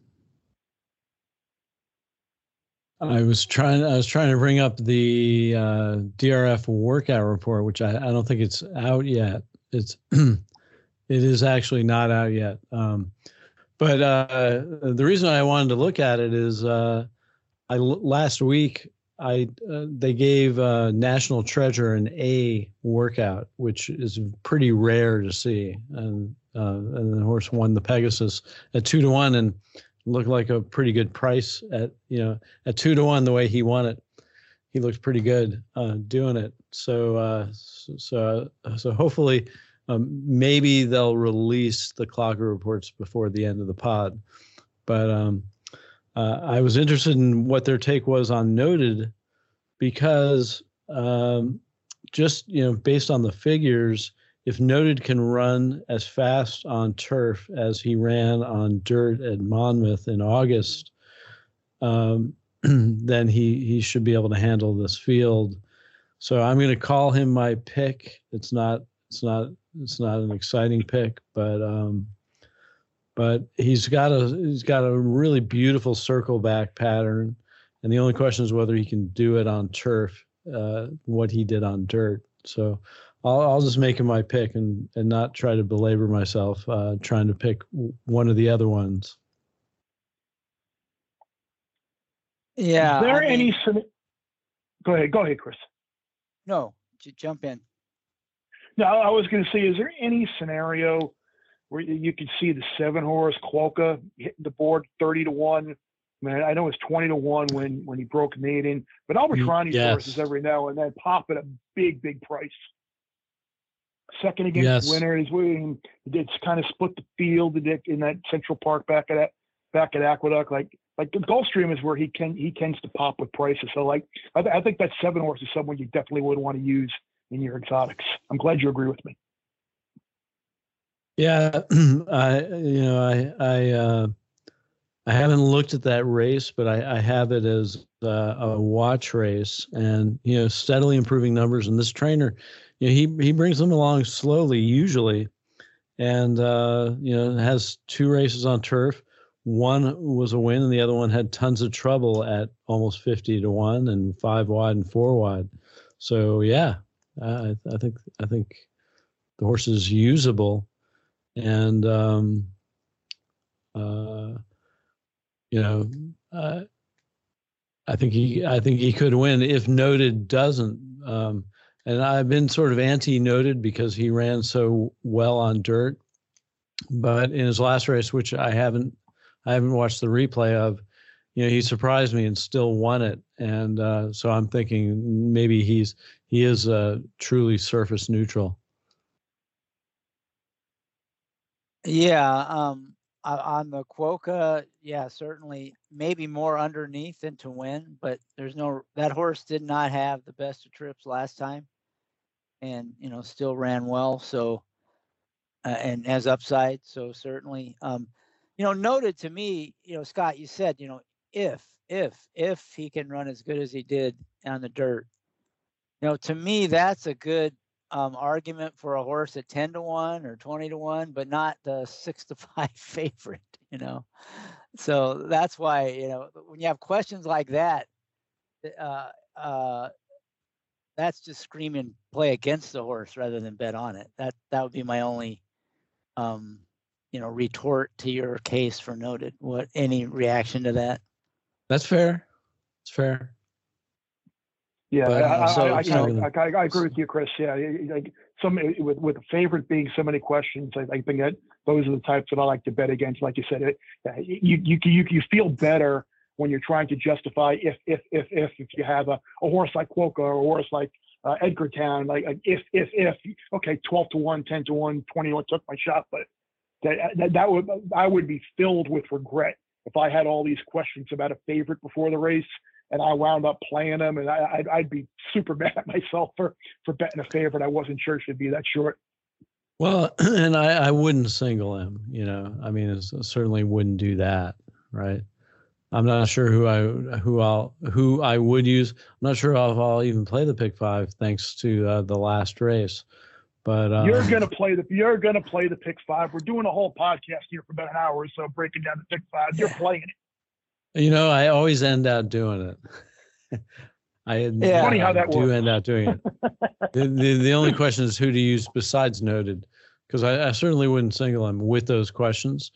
I was trying. I was trying to bring up the uh, DRF workout report, which I, I don't think it's out yet. It's it is actually not out yet. Um, but uh, the reason I wanted to look at it is uh, I last week I uh, they gave uh, National Treasure an A workout, which is pretty rare to see, and uh, and the horse won the Pegasus at two to one and looked like a pretty good price at you know at two to one the way he won it. He looks pretty good uh, doing it. So uh, so so hopefully um, maybe they'll release the Clocker reports before the end of the pod, but. Um, uh, I was interested in what their take was on noted because um, just you know based on the figures, if noted can run as fast on turf as he ran on dirt at Monmouth in August, um, then he he should be able to handle this field. So I'm going to call him my pick. It's not it's not it's not an exciting pick, but um, but he's got a he's got a really beautiful circle back pattern, and the only question is whether he can do it on turf, uh, what he did on dirt. So I'll I'll just make him my pick and and not try to belabor myself uh, trying to pick one of the other ones. Yeah. Is there I mean, any? Go ahead. Go ahead, Chris. No, jump in. No, I was going to say, is there any scenario where you could see the seven horse Quokka hitting the board thirty to one? I mean, I know it's twenty to one when when he broke maiden, but Albert Trani's mm, yes. horses every now and then pop at a big, big price. Second against yes. winning it's kind of split the field in that Central Park back at that back at Aqueduct. Like like the Gulfstream is where he can he tends to pop with prices. So like I, I think that seven horse is someone you definitely would want to use in your exotics. I'm glad you agree with me. Yeah, I you know I I uh, I haven't looked at that race, but I, I have it as uh, a watch race, and you know, steadily improving numbers. And this trainer, you know, he he brings them along slowly, usually, and uh, you know, has two races on turf. One was a win, and the other one had tons of trouble at almost fifty to one, and five wide and four wide. So yeah, I, I think I think the horse is usable, and um, uh, you know, uh, I think he I think he could win if noted doesn't. Um, and I've been sort of anti-noted because he ran so well on dirt, but in his last race, which I haven't I haven't watched the replay of, you know, he surprised me and still won it. And uh, so I'm thinking maybe he's he is uh, truly surface neutral. Yeah, um, on the Quokka, yeah, certainly maybe more underneath than to win, but there's no that horse did not have the best of trips last time, and you know still ran well. So uh, and has upside. So certainly, um, you know, noted to me, you know, Scott, you said, you know, if if if he can run as good as he did on the dirt, you know, to me that's a good um, argument for a horse at 10 to 1 or 20 to 1 but not the 6 to 5 favorite you know? So that's why you know when you have questions like that uh, uh, that's just screaming play against the horse rather than bet on it. That that would be my only um, you know retort to your case for noted. What any reaction to that? That's fair. It's fair yeah, but, I, uh, so, I, I, I, I, agree with you, Chris. Yeah, like some with with the favorite being so many questions, I, think that those are the types that I like to bet against. Like you said, it uh, you you you you feel better when you're trying to justify if if if if if you have a, a horse like Quokka or a horse like uh, Edgartown, like, like if if if okay, twelve to one, 10 to one, 20 to one took my shot, but that, uh, that that would I would be filled with regret if I had all these questions about a favorite before the race and I wound up playing them, and I, I'd, I'd be super mad at myself for for betting a favorite. I wasn't sure it should be that short. Well, and I, I wouldn't single him. You know, I mean, I certainly wouldn't do that, right? I'm not sure who I who I'll who I would use. I'm not sure if I'll even play the pick five thanks to uh, the last race. But um, you're gonna play the you're gonna play the pick five. We're doing a whole podcast here for about an hour or so breaking down the pick five. You're playing it. You know, I always end up doing it. I yeah. funny how that do works. end up doing it. the, the, the only question is who to use besides noted, because I, I, certainly wouldn't single him with those questions.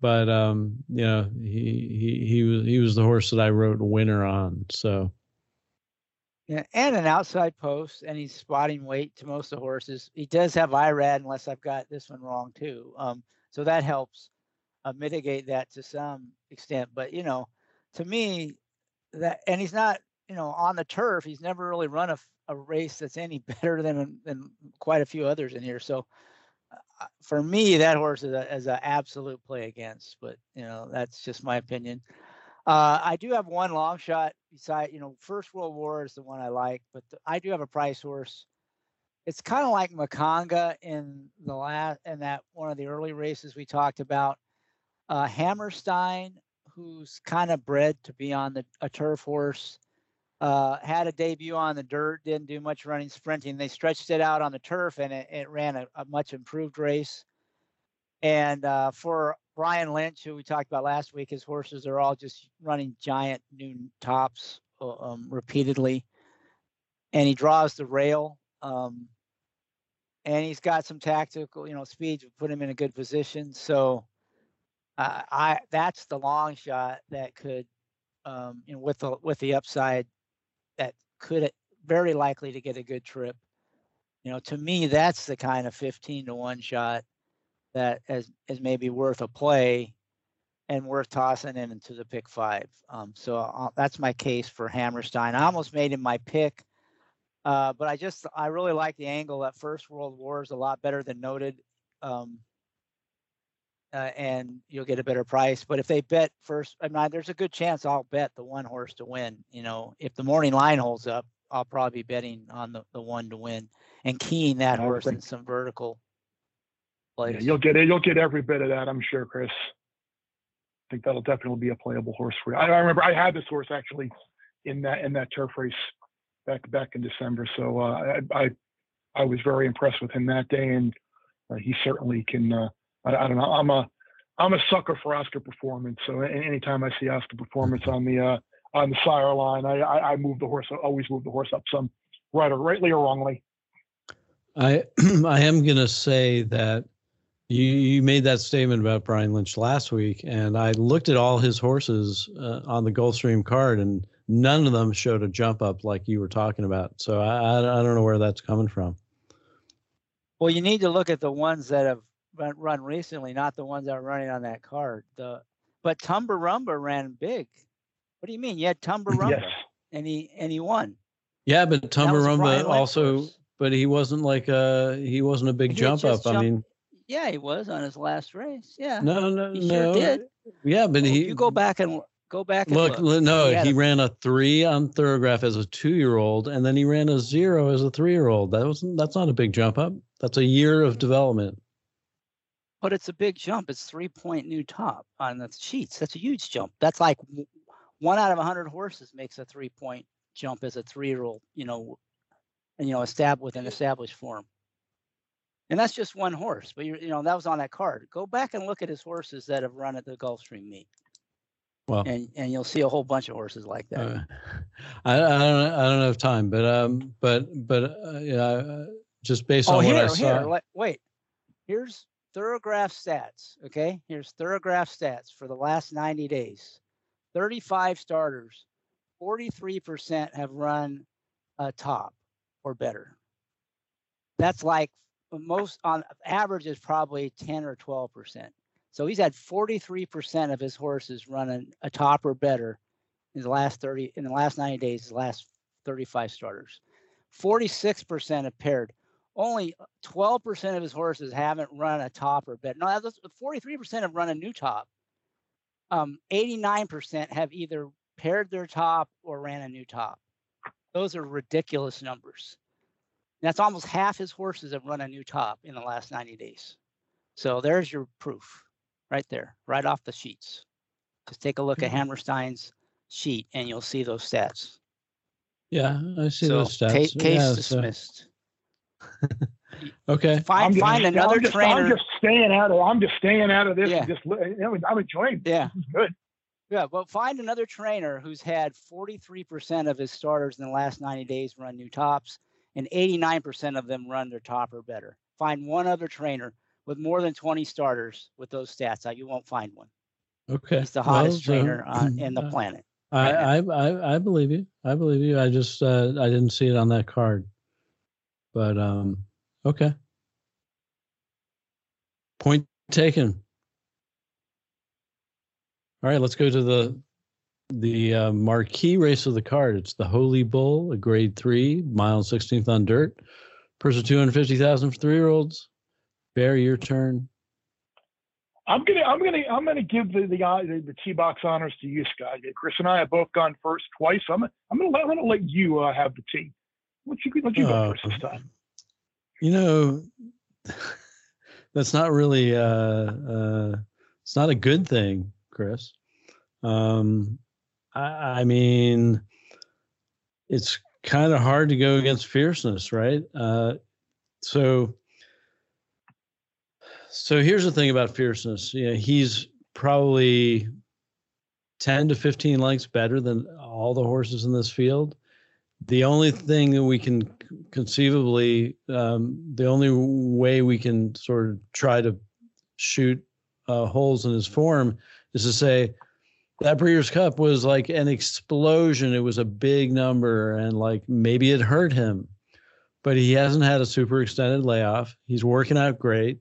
But um, you know, he he he was he was the horse that I wrote winner on. So yeah, and an outside post, and he's spotting weight to most of the horses. He does have Irad, unless I've got this one wrong too. Um, so that helps uh, mitigate that to some extent. But you know, to me, that and he's not, you know, on the turf. He's never really run a, a race that's any better than than quite a few others in here. So uh, for me, that horse is a is an absolute play against. But you know, that's just my opinion. Uh, I do have one long shot beside, you know, First World War is the one I like, but the, I do have a price horse. It's kind of like Makanga in the last in that one of the early races we talked about. Uh, Hammerstein who's kind of bred to be on the a turf horse. Uh, had a debut on the dirt, didn't do much running, sprinting. They stretched it out on the turf, and it, it ran a, a, much improved race. And uh, for Brian Lynch, who we talked about last week, his horses are all just running giant new tops uh, um, repeatedly, and he draws the rail. Um, and he's got some tactical, you know, speed to put him in a good position. So uh, I that's the long shot that could, um, you know, with the with the upside, that could very likely to get a good trip. You know, to me, that's the kind of 15 to one shot that is is maybe worth a play and worth tossing in into the pick five. Um, so uh, that's my case for Hammerstein. I almost made him my pick, uh, but I just I really like the angle that First World War is a lot better than noted. Um, uh, and you'll get a better price. But if they bet first, I mean, there's a good chance I'll bet the one horse to win. You know, if the morning line holds up, I'll probably be betting on the, the one to win and keying that horse in some vertical place. Yeah, you'll get it. You'll get every bit of that, I'm sure, Chris. I think that'll definitely be a playable horse for you. I, I remember I had this horse actually in that in that turf race back back in December. So uh, I, I I was very impressed with him that day, and uh, he certainly can. Uh, I, I, don't know. I'm a I'm a sucker for Oscar performance. So anytime I see Oscar performance on the uh, on the sire line, I, I, I move the horse. I always move the horse up some, right or rightly or wrongly. I I am gonna say that you you made that statement about Brian Lynch last week, and I looked at all his horses uh, on the Gulfstream card, and none of them showed a jump up like you were talking about. So I I don't know where that's coming from. Well, you need to look at the ones that have run, run recently, not the ones that are running on that card. The but Tumbarumba ran big. What do you mean? You had Tumbarumba, yes. and he and he won. Yeah, but Tumbarumba also, but he wasn't like a he wasn't a big he jump up. Jumped, I mean, yeah, he was on his last race. Yeah. No, no, he no. Sure did. Yeah, but well, he. You go back and go back. And look, look. no, he, he a, ran a three on Thoro-Graph as a two-year-old, and then he ran a zero as a three-year-old. That was that's not a big jump up. That's a year of development. But it's a big jump. It's three-point new top on the sheets. That's a huge jump. That's like one out of a hundred horses makes a three-point jump as a three-year-old. You know, and you know, established with an established form. And that's just one horse, but you know that was on that card. Go back and look at his horses that have run at the Gulfstream meet. Well, and and you'll see a whole bunch of horses like that. Uh, I, I don't I don't have time, but um, but but uh, yeah, uh, just based oh, on here, what I saw. Here, wait, here's Thoro-Graph stats. Okay, here's Thoro-Graph stats for the last 90 days. 35 starters, 43% have run a top or better. That's like uh, most on average is probably 10 or 12 percent. So he's had 43 percent of his horses running a top or better in the last 30 in the last 90 days, his last 35 starters. 46 percent have paired. Only 12 percent of his horses haven't run a top or better. No, 43 percent have run a new top. Um, 89 percent have either paired their top or ran a new top. Those are ridiculous numbers. That's almost half his horses have run a new top in the last 90 days. So there's your proof right there, right off the sheets. Just take a look at mm-hmm. Hammerstein's sheet and you'll see those stats. Yeah, I see so those stats. Ca- case yeah, dismissed. So. okay. Find just, find another I'm just, trainer. I'm just staying out of. I'm just staying out of this. Yeah. Just I'm enjoying. This. Yeah. This is good. Yeah, but find another trainer who's had 43% of his starters in the last 90 days run new tops and 89% of them run their top or better. Find one other trainer with more than 20 starters with those stats. You won't find one. Okay. He's the hottest well, trainer on, in the uh, planet. I, I, I, I believe you. I believe you. I just uh, I didn't see it on that card. But um okay. Point taken. All right, let's go to the the uh, marquee race of the card. It's the Holy Bull, a grade three, mile 16th on dirt. Purse of 250000 for three year olds. Bear, your turn. I'm gonna, I'm gonna, I'm gonna give the the the, the T box honors to you, Scott. Chris and I have both gone first twice. I'm, I'm gonna, I'm gonna let you uh, have the T. Let you, let you uh, first this time. You know, that's not really, uh, uh, it's not a good thing, Chris. Um, I, I mean, it's kind of hard to go against fierceness, right? Uh, so, so here's the thing about fierceness. Yeah, he's probably 10 to 15 lengths better than all the horses in this field. The only thing that we can conceivably, um, the only way we can sort of try to shoot uh, holes in his form is to say, that Breeders' Cup was like an explosion. It was a big number, and like maybe it hurt him, but he hasn't had a super extended layoff. He's working out great.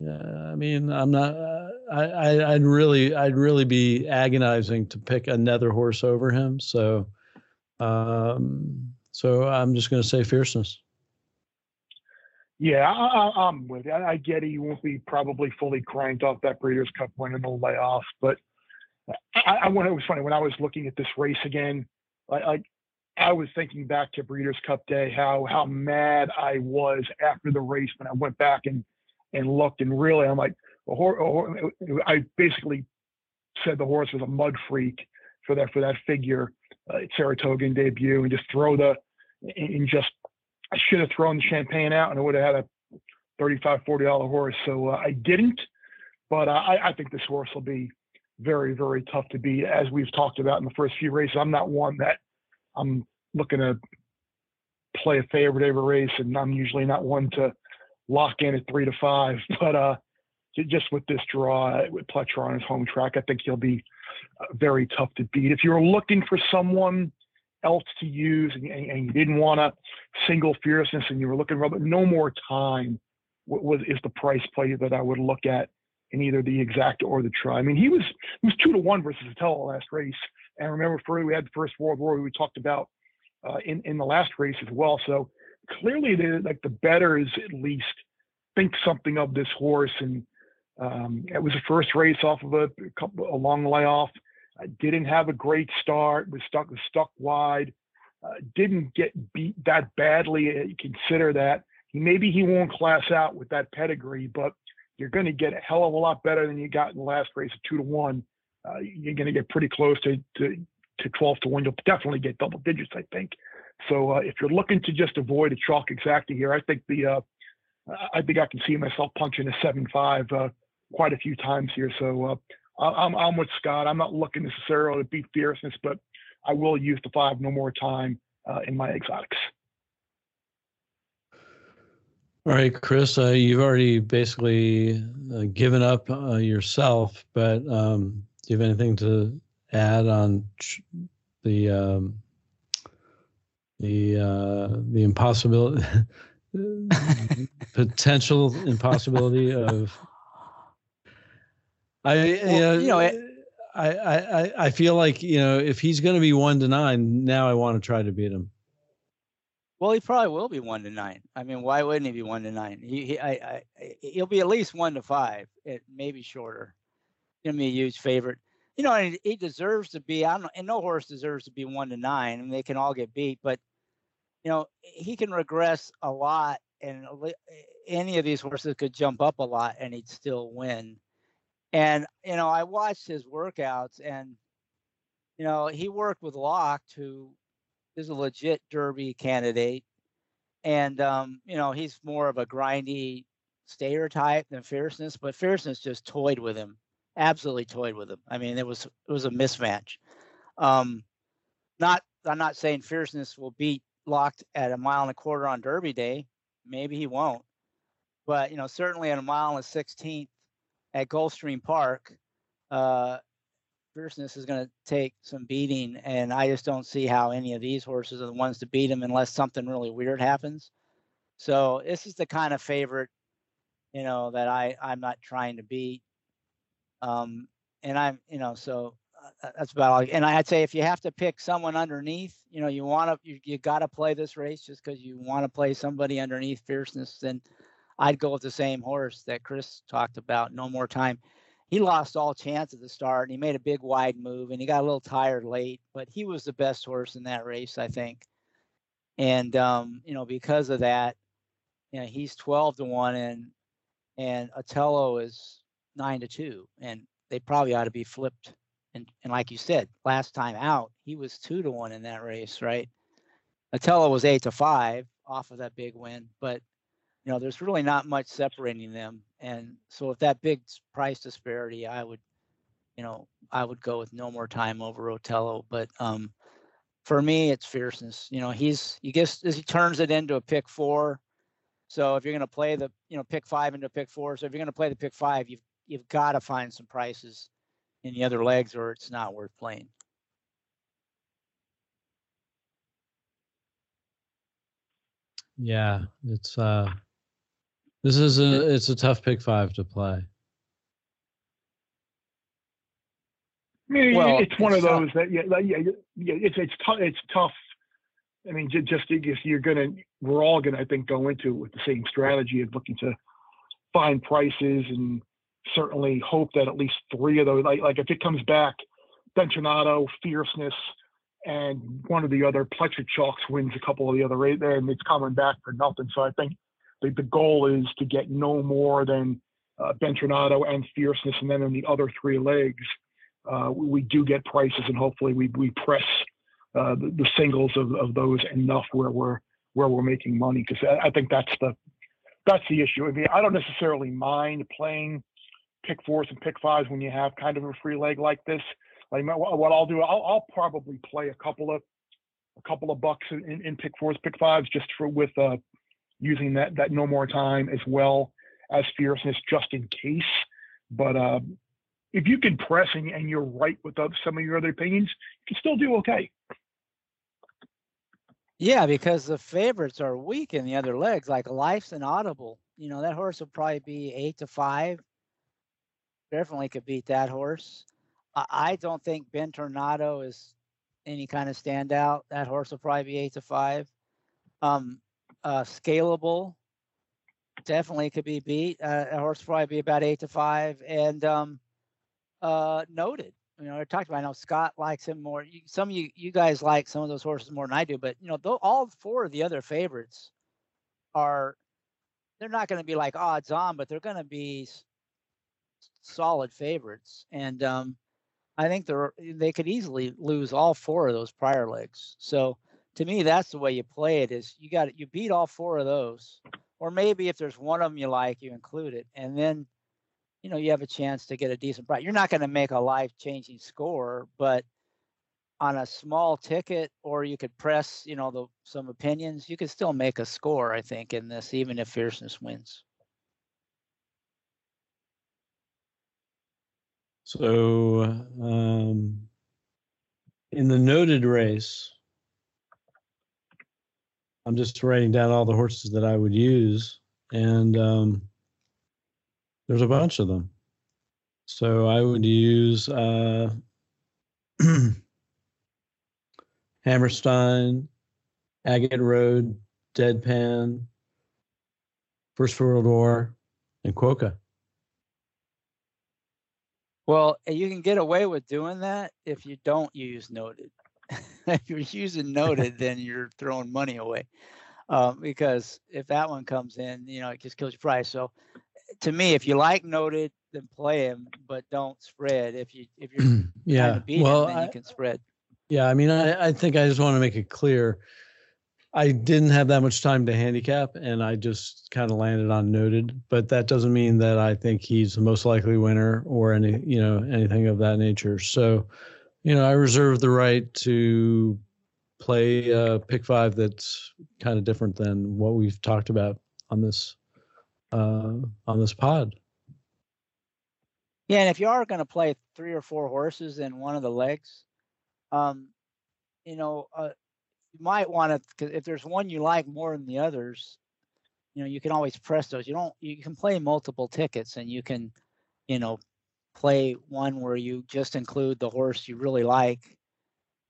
Yeah, I mean, I'm not. Uh, I, I I'd really I'd really be agonizing to pick another horse over him. So, um, so I'm just going to say fierceness. Yeah, I, am with you. I get it. You won't be probably fully cranked off that Breeders' Cup win in the layoff, but I, I want. It was funny when I was looking at this race again. like I, I was thinking back to Breeders' Cup Day, how how mad I was after the race when I went back and and looked, and really, I'm like, I basically said the horse was a mud freak for that for that figure, uh, Saratoga debut, and just throw the and just I should have thrown the champagne out and I would have had a 35 40 dollar horse. So uh, I didn't, but uh, I, I think this horse will be very very tough to beat. As we've talked about in the first few races, I'm not one that I'm looking to play a favorite every race, and I'm usually not one to lock in at three to five. But uh, just with this draw with Pletcher on his home track, I think he'll be uh, very tough to beat. If you're looking for someone else to use and, and you didn't want a single fierceness and you were looking for no more time was is the price play that I would look at in either the exact or the try. I mean, he was he was two to one versus Otello last race, and remember, for we had the first World War we talked about uh, in in the last race as well. So clearly, the like the bettors at least think something of this horse, and um, it was the first race off of a, couple a long layoff. Uh, didn't have a great start. Was stuck was stuck wide. Uh, didn't get beat that badly. Uh, consider that he maybe he won't class out with that pedigree, but you're going to get a hell of a lot better than you got in the last race of two to one. Uh, you're going to get pretty close to, to to 12 to 1. You'll definitely get double digits, I think. So uh, if you're looking to just avoid a chalk exactly here, I think the uh, I think I can see myself punching a 7 5 uh, quite a few times here. So uh, I'm, I'm with Scott. I'm not looking necessarily to beat fierceness, but I will use the five no more time uh, in my exotics. All right, Chris, uh, you've already basically uh, given up uh, yourself, but um, do you have anything to add on the um, the uh, the impossibility potential impossibility of I well, you know it, I, I I feel like you know if he's going to be one to nine now I want to try to beat him. Well, he probably will be one to nine. I mean, why wouldn't he be one to nine? He, he I, I, he'll be at least one to five. It maybe shorter. Gonna be a huge favorite you know, and he deserves to be. I don't know, and no horse deserves to be one to nine. I mean, they can all get beat, but you know, he can regress a lot, and any of these horses could jump up a lot, and he'd still win. And you know, I watched his workouts, and you know, he worked with Locked, who is a legit Derby candidate, and um, you know, he's more of a grindy stayer type than fierceness, but fierceness just toyed with him absolutely toyed with him. I mean, it was it was a mismatch. Um, not I'm not saying fierceness will beat Locked at a mile and a quarter on Derby Day. Maybe he won't, but you know certainly at a mile and a sixteenth at Gulfstream Park, uh, fierceness is going to take some beating, and I just don't see how any of these horses are the ones to beat him unless something really weird happens. So this is the kind of favorite, you know, that I I'm not trying to beat. Um, and I'm, you know, so uh, that's about all. And I'd say if you have to pick someone underneath, you know, you want to, you, you got to play this race just because you want to play somebody underneath fierceness, then I'd go with the same horse that Chris talked about. No more time. He lost all chance at the start and he made a big wide move and he got a little tired late, but he was the best horse in that race, I think. And, um, you know, because of that, you know, he's 12 to one and, and Otello is nine to two, and they probably ought to be flipped. And and like you said, last time out, he was two to one in that race, right? Otello was eight to five off of that big win, but you know, there's really not much separating them. And so if that big price disparity, I would, you know, I would go with no more time over Otello. But um for me, it's fierceness. You know, he's he gets he turns it into a pick four. So if you're going to play the, you know, pick five into pick four, so if you're going to play the pick five, you've you've got to find some prices in the other legs or it's not worth playing. Yeah, it's uh this is a it's a tough pick five to play. I mean, well, it's one it's of those that yeah, yeah, yeah, it's it's tough. It's tough. I mean, just just you're gonna, we're all gonna, I think, go into it with the same strategy of looking to find prices and certainly hope that at least three of those, like, like if it comes back, Bentornato, Fierceness, and one of the other Pletcher Chalks wins a couple of the other eight there, and it's coming back for nothing. So I think the, the goal is to get no more than uh, and Fierceness, and then in the other three legs, uh, we do get prices, and hopefully we we press uh, the, the, singles of, of those enough where we're where we're making money because I, I, think that's the that's the issue. I mean, I don't necessarily mind playing pick fours and pick fives when you have kind of a free leg like this. Like what I'll do, I'll, I'll probably play a couple of a couple of bucks in, in pick fours, pick fives, just for with uh, using that that no more time as well as fierceness, just in case. But uh, if you can press and, and you're right with some of your other opinions, you can still do okay. Yeah, because the favorites are weak in the other legs, like Life's an Audible. You know, that horse will probably be eight to five. Definitely could beat that horse. I don't think Bentornato is any kind of standout. That horse will probably be eight to five. Um, uh, scalable definitely could be beat. Uh, a horse probably be about eight to five. And um, uh, noted. You know, I talked about. I know Scott likes him more. You, some of you, you guys like some of those horses more than I do. But you know, though, all four of the other favorites are. They're not going to be like odds on, but they're going to be solid favorites. And um, I think they're they could easily lose all four of those prior legs. So to me, that's the way you play it. Is you got you beat all four of those, or maybe if there's one of them you like, you include it, and then you know you have a chance to get a decent price. You're not going to make a life-changing score, but on a small ticket, or you could press, you know, the some opinions, you could still make a score. I think in this, even if fierceness wins. So, um, in the noted race, I'm just writing down all the horses that I would use, and um, there's a bunch of them. So I would use uh, Hammerstein, Agate Road, Deadpan, First World War, and Quokka. Well, you can get away with doing that if you don't use noted. if you're using noted, then you're throwing money away. Um, because if that one comes in, you know, it just kills your price. So to me, if you like noted, then play him, but don't spread. If you if you're yeah, well, him, then I, you can spread. Yeah, I mean, I, I think I just want to make it clear. I didn't have that much time to handicap, and I just kind of landed on noted. But that doesn't mean that I think he's the most likely winner or any you know anything of that nature. So, you know, I reserve the right to play a pick five that's kind of different than what we've talked about on this uh, on this pod. Yeah, and if you are going to play three or four horses in one of the legs, um, you know, uh, you might want to. If there's one you like more than the others, you know, you can always press those. You don't. You can play multiple tickets, and you can, you know, play one where you just include the horse you really like,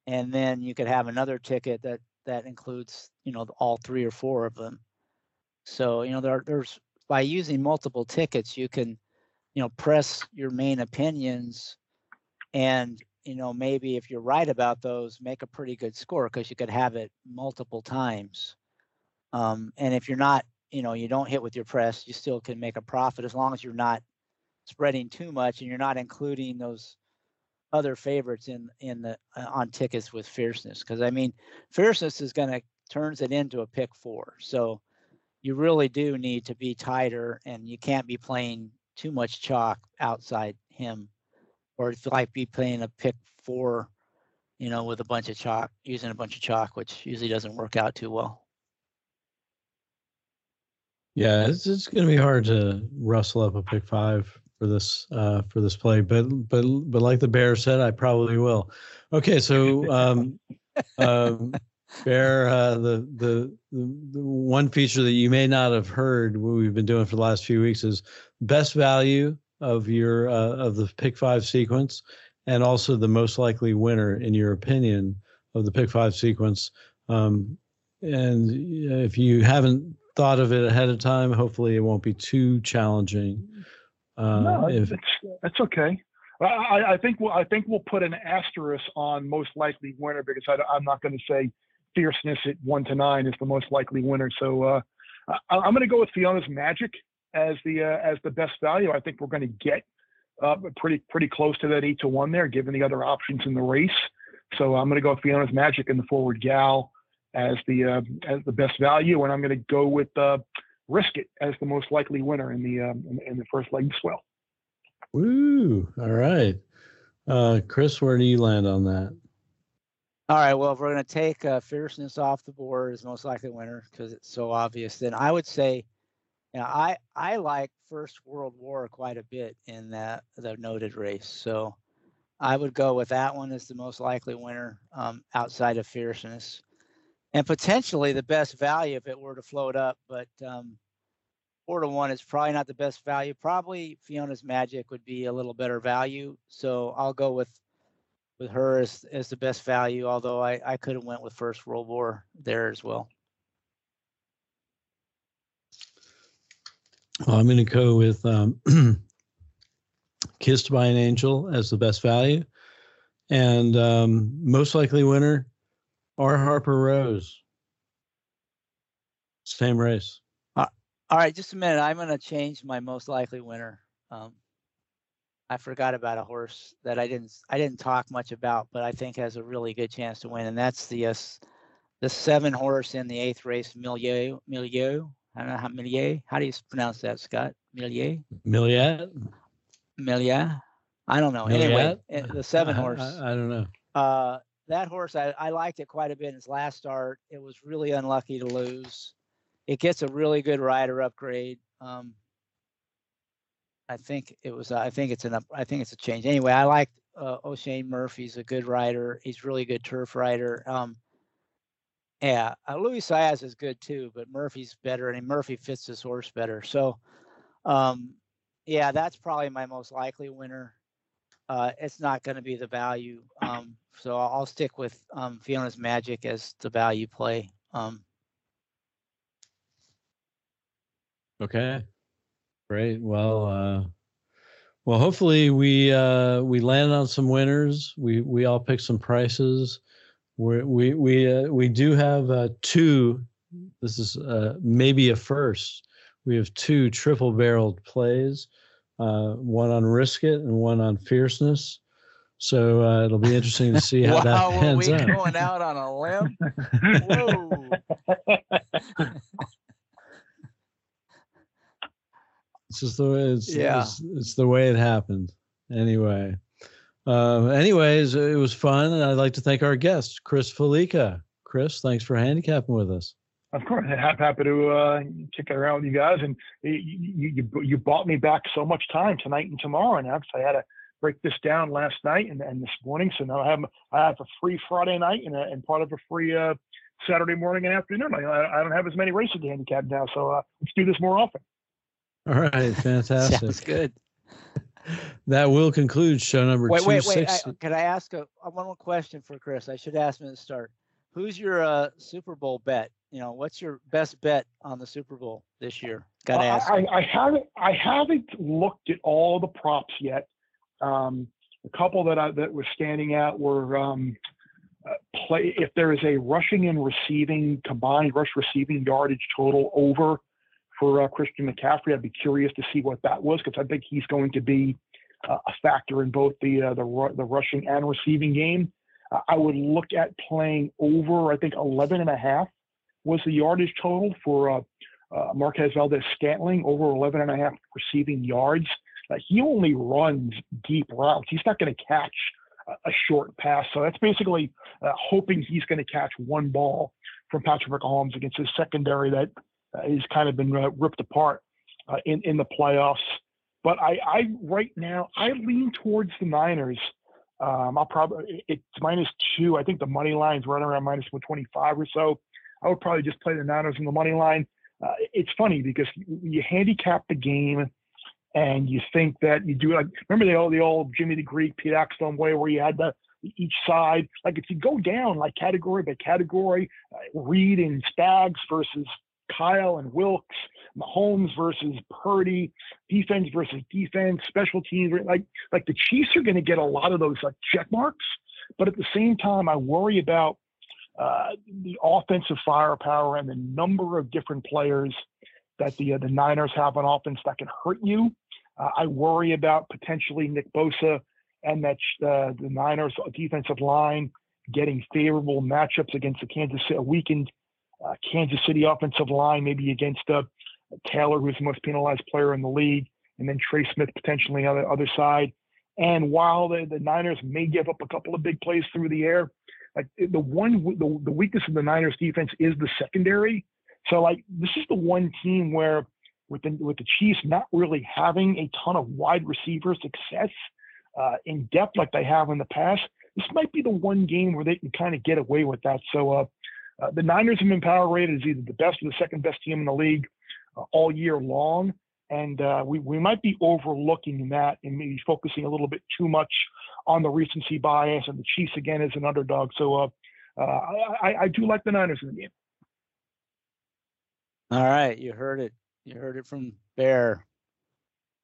and then you could have another ticket that that includes, you know, all three or four of them. So you know, there there's by using multiple tickets, you can, you know, press your main opinions and, you know, maybe if you're right about those, make a pretty good score because you could have it multiple times. Um, and if you're not, you know, you don't hit with your press, you still can make a profit as long as you're not spreading too much and you're not including those other favorites in in the uh, on tickets with fierceness. Because i mean fierceness is going to turns it into a pick four. So you really do need to be tighter and you can't be playing too much chalk outside him. Or if like be playing a pick four you know with a bunch of chalk using a bunch of chalk which usually doesn't work out too well. Yeah it's, it's going to be hard to rustle up a pick five for this uh for this play but but but like the bear said i probably will okay so um um Bear, uh, the, the, the one feature that you may not have heard what we've been doing for the last few weeks is best value of your uh, of the pick five sequence, and also the most likely winner in your opinion of the pick five sequence. Um, and if you haven't thought of it ahead of time, hopefully it won't be too challenging. Uh, no, if, it's, that's okay. I, I, think we'll, I think we'll put an asterisk on most likely winner because I, am not going to say fierceness at one to nine is the most likely winner. So uh, I, am going to go with Fiona's Magic as the uh, as the best value. I think we're going to get uh, pretty pretty close to that eight to one there, given the other options in the race. So I'm going to go with Fiona's Magic in the forward gal as the uh, as the best value, and I'm going to go with uh, Risk It as the most likely winner in the um, in, in, the first leg swell. Woo! All right, uh, Chris, where do you land on that? All right. Well, if we're going to take uh, fierceness off the board as most likely winner because it's so obvious, then I would say, you know, I I like First World War quite a bit in that the noted race. So I would go with that one as the most likely winner um, outside of fierceness, and potentially the best value if it were to float up. But um, four to one is probably not the best value. Probably Fiona's Magic would be a little better value. So I'll go with with her as, as the best value, although I, I could have went with First World War there as well. well I'm going to go with um, Kissed by an Angel as the best value. And um, most likely winner, R. Harper Rose. Same race. Uh, all right, just a minute. I'm going to change my most likely winner. Um, I forgot about a horse that I didn't I didn't talk much about, but I think has a really good chance to win, and that's the uh, the seven horse in the eighth race, Milieu. Milieu. I don't know how Milieu. How do you pronounce that, Scott? Milieu. Milieu. Milieu. I don't know. Anyway, eh, the seven horse. I, I, I don't know. Uh, that horse, I, I liked it quite a bit in its last start. It was really unlucky to lose. It gets a really good rider upgrade. Um, I think it was. I think it's an. I think it's a change. Anyway, I like uh, Oisin Murphy's a good rider. He's really good turf rider. Um, yeah, uh, Luis Saez is good too, but Murphy's better, and Murphy fits his horse better. So, um, yeah, that's probably my most likely winner. Uh, it's not going to be the value, um, so I'll stick with um, Fiona's Magic as the value play. Um, okay. Great. Well, uh, well, hopefully we uh, we land on some winners. We we all pick some prices. We're, we we uh, we do have uh, two. This is uh, maybe a first. We have two triple barreled plays. Uh, one on risk it and one on fierceness. So uh, it'll be interesting to see how wow, that pans out. going out on a limb? Whoa. It's just the way it's, yeah. it's, it's the way it happened. Anyway. Uh, anyways, it was fun, and I'd like to thank our guest, Chris Fallica. Chris, thanks for handicapping with us. Of course, I'm happy to uh, kick it around with you guys, and you, you you bought me back so much time tonight and tomorrow now because I had to break this down last night and, and this morning. So now I have I have a free Friday night and, a, and part of a free uh, Saturday morning and afternoon. I, I don't have as many races to handicap now, so uh, let's do this more often. All right, fantastic. Sounds good. That will conclude show number wait, Wait, wait, wait. Can I ask a, one more question for Chris? I should ask him at the start. Who's your uh, Super Bowl bet? You know, what's your best bet on the Super Bowl this year? Got to ask. I, I, haven't. I haven't looked at all the props yet. Um, a couple that I, that were standing out were um, uh, play if there is a rushing and receiving combined rush receiving yardage total over for uh, Christian McCaffrey. I'd be curious to see what that was because I think he's going to be uh, a factor in both the uh, the the rushing and receiving game. Uh, I would look at playing over. I think 11 and a half was the yardage total for uh, uh, Marquez Valdes Scantling, over 11 and a half receiving yards. he only runs deep routes. He's not going to catch a short pass. So that's basically hoping he's going to catch one ball from Patrick Mahomes against his secondary that uh, he's kind of been uh, ripped apart uh, in in the playoffs. But I, I right now I lean towards the Niners. Um, I'll probably it's minus two. I think the money line's right around minus one twenty five or so. I would probably just play the Niners in the money line. Uh, it's funny because you handicap the game and you think that you do like remember the old the old Jimmy the Greek Pete Axthelm way where you had the each side like if you go down like category by category, uh, Reid and Spags versus Kyle and Wilks, Mahomes versus Purdy, defense versus defense, special teams. Like like the Chiefs are going to get a lot of those like check marks, but at the same time, I worry about uh, the offensive firepower and the number of different players that the uh, the Niners have an offense that can hurt you. Uh, I worry about potentially Nick Bosa and that uh, the Niners defensive line getting favorable matchups against the Kansas City, a weakened uh, Kansas City offensive line, maybe against uh, Taylor, who's the most penalized player in the league, and then Trey Smith potentially on the other side. And while the, the Niners may give up a couple of big plays through the air, like the one the, the weakness of the Niners defense is the secondary. So like this is the one team where with the with the Chiefs not really having a ton of wide receiver success uh, in depth like they have in the past, this might be the one game where they can kind of get away with that. So uh, uh, the Niners have been power rated as either the best or the second best team in the league uh, all year long, and uh, we we might be overlooking that and maybe focusing a little bit too much on the recency bias and the Chiefs again as an underdog. So uh, I, I do like the Niners in the game. All right, you heard it. You heard it from Bear.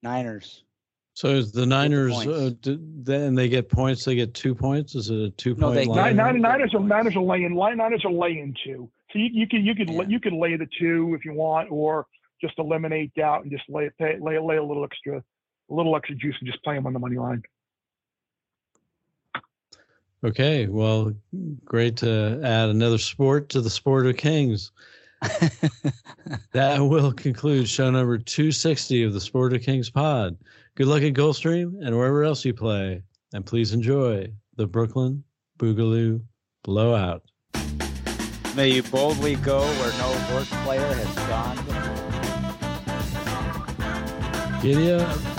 Niners. So is the Niners uh, then they get points? They get two points. Is it a two no, point? They, line? Nine, Niners are Niners are laying line. Niners are laying two. So you, you can you could yeah. you could lay the two if you want, or just eliminate doubt and just lay lay lay a little extra a little extra juice and just play them on the money line. Okay, well, great to add another sport to the sport of kings. that will conclude show number 260 of the Sport of Kings pod. Good luck at Gulfstream and wherever else you play. And please enjoy the Brooklyn Boogaloo Blowout. May you boldly go where no horse player has gone before. Giddy up.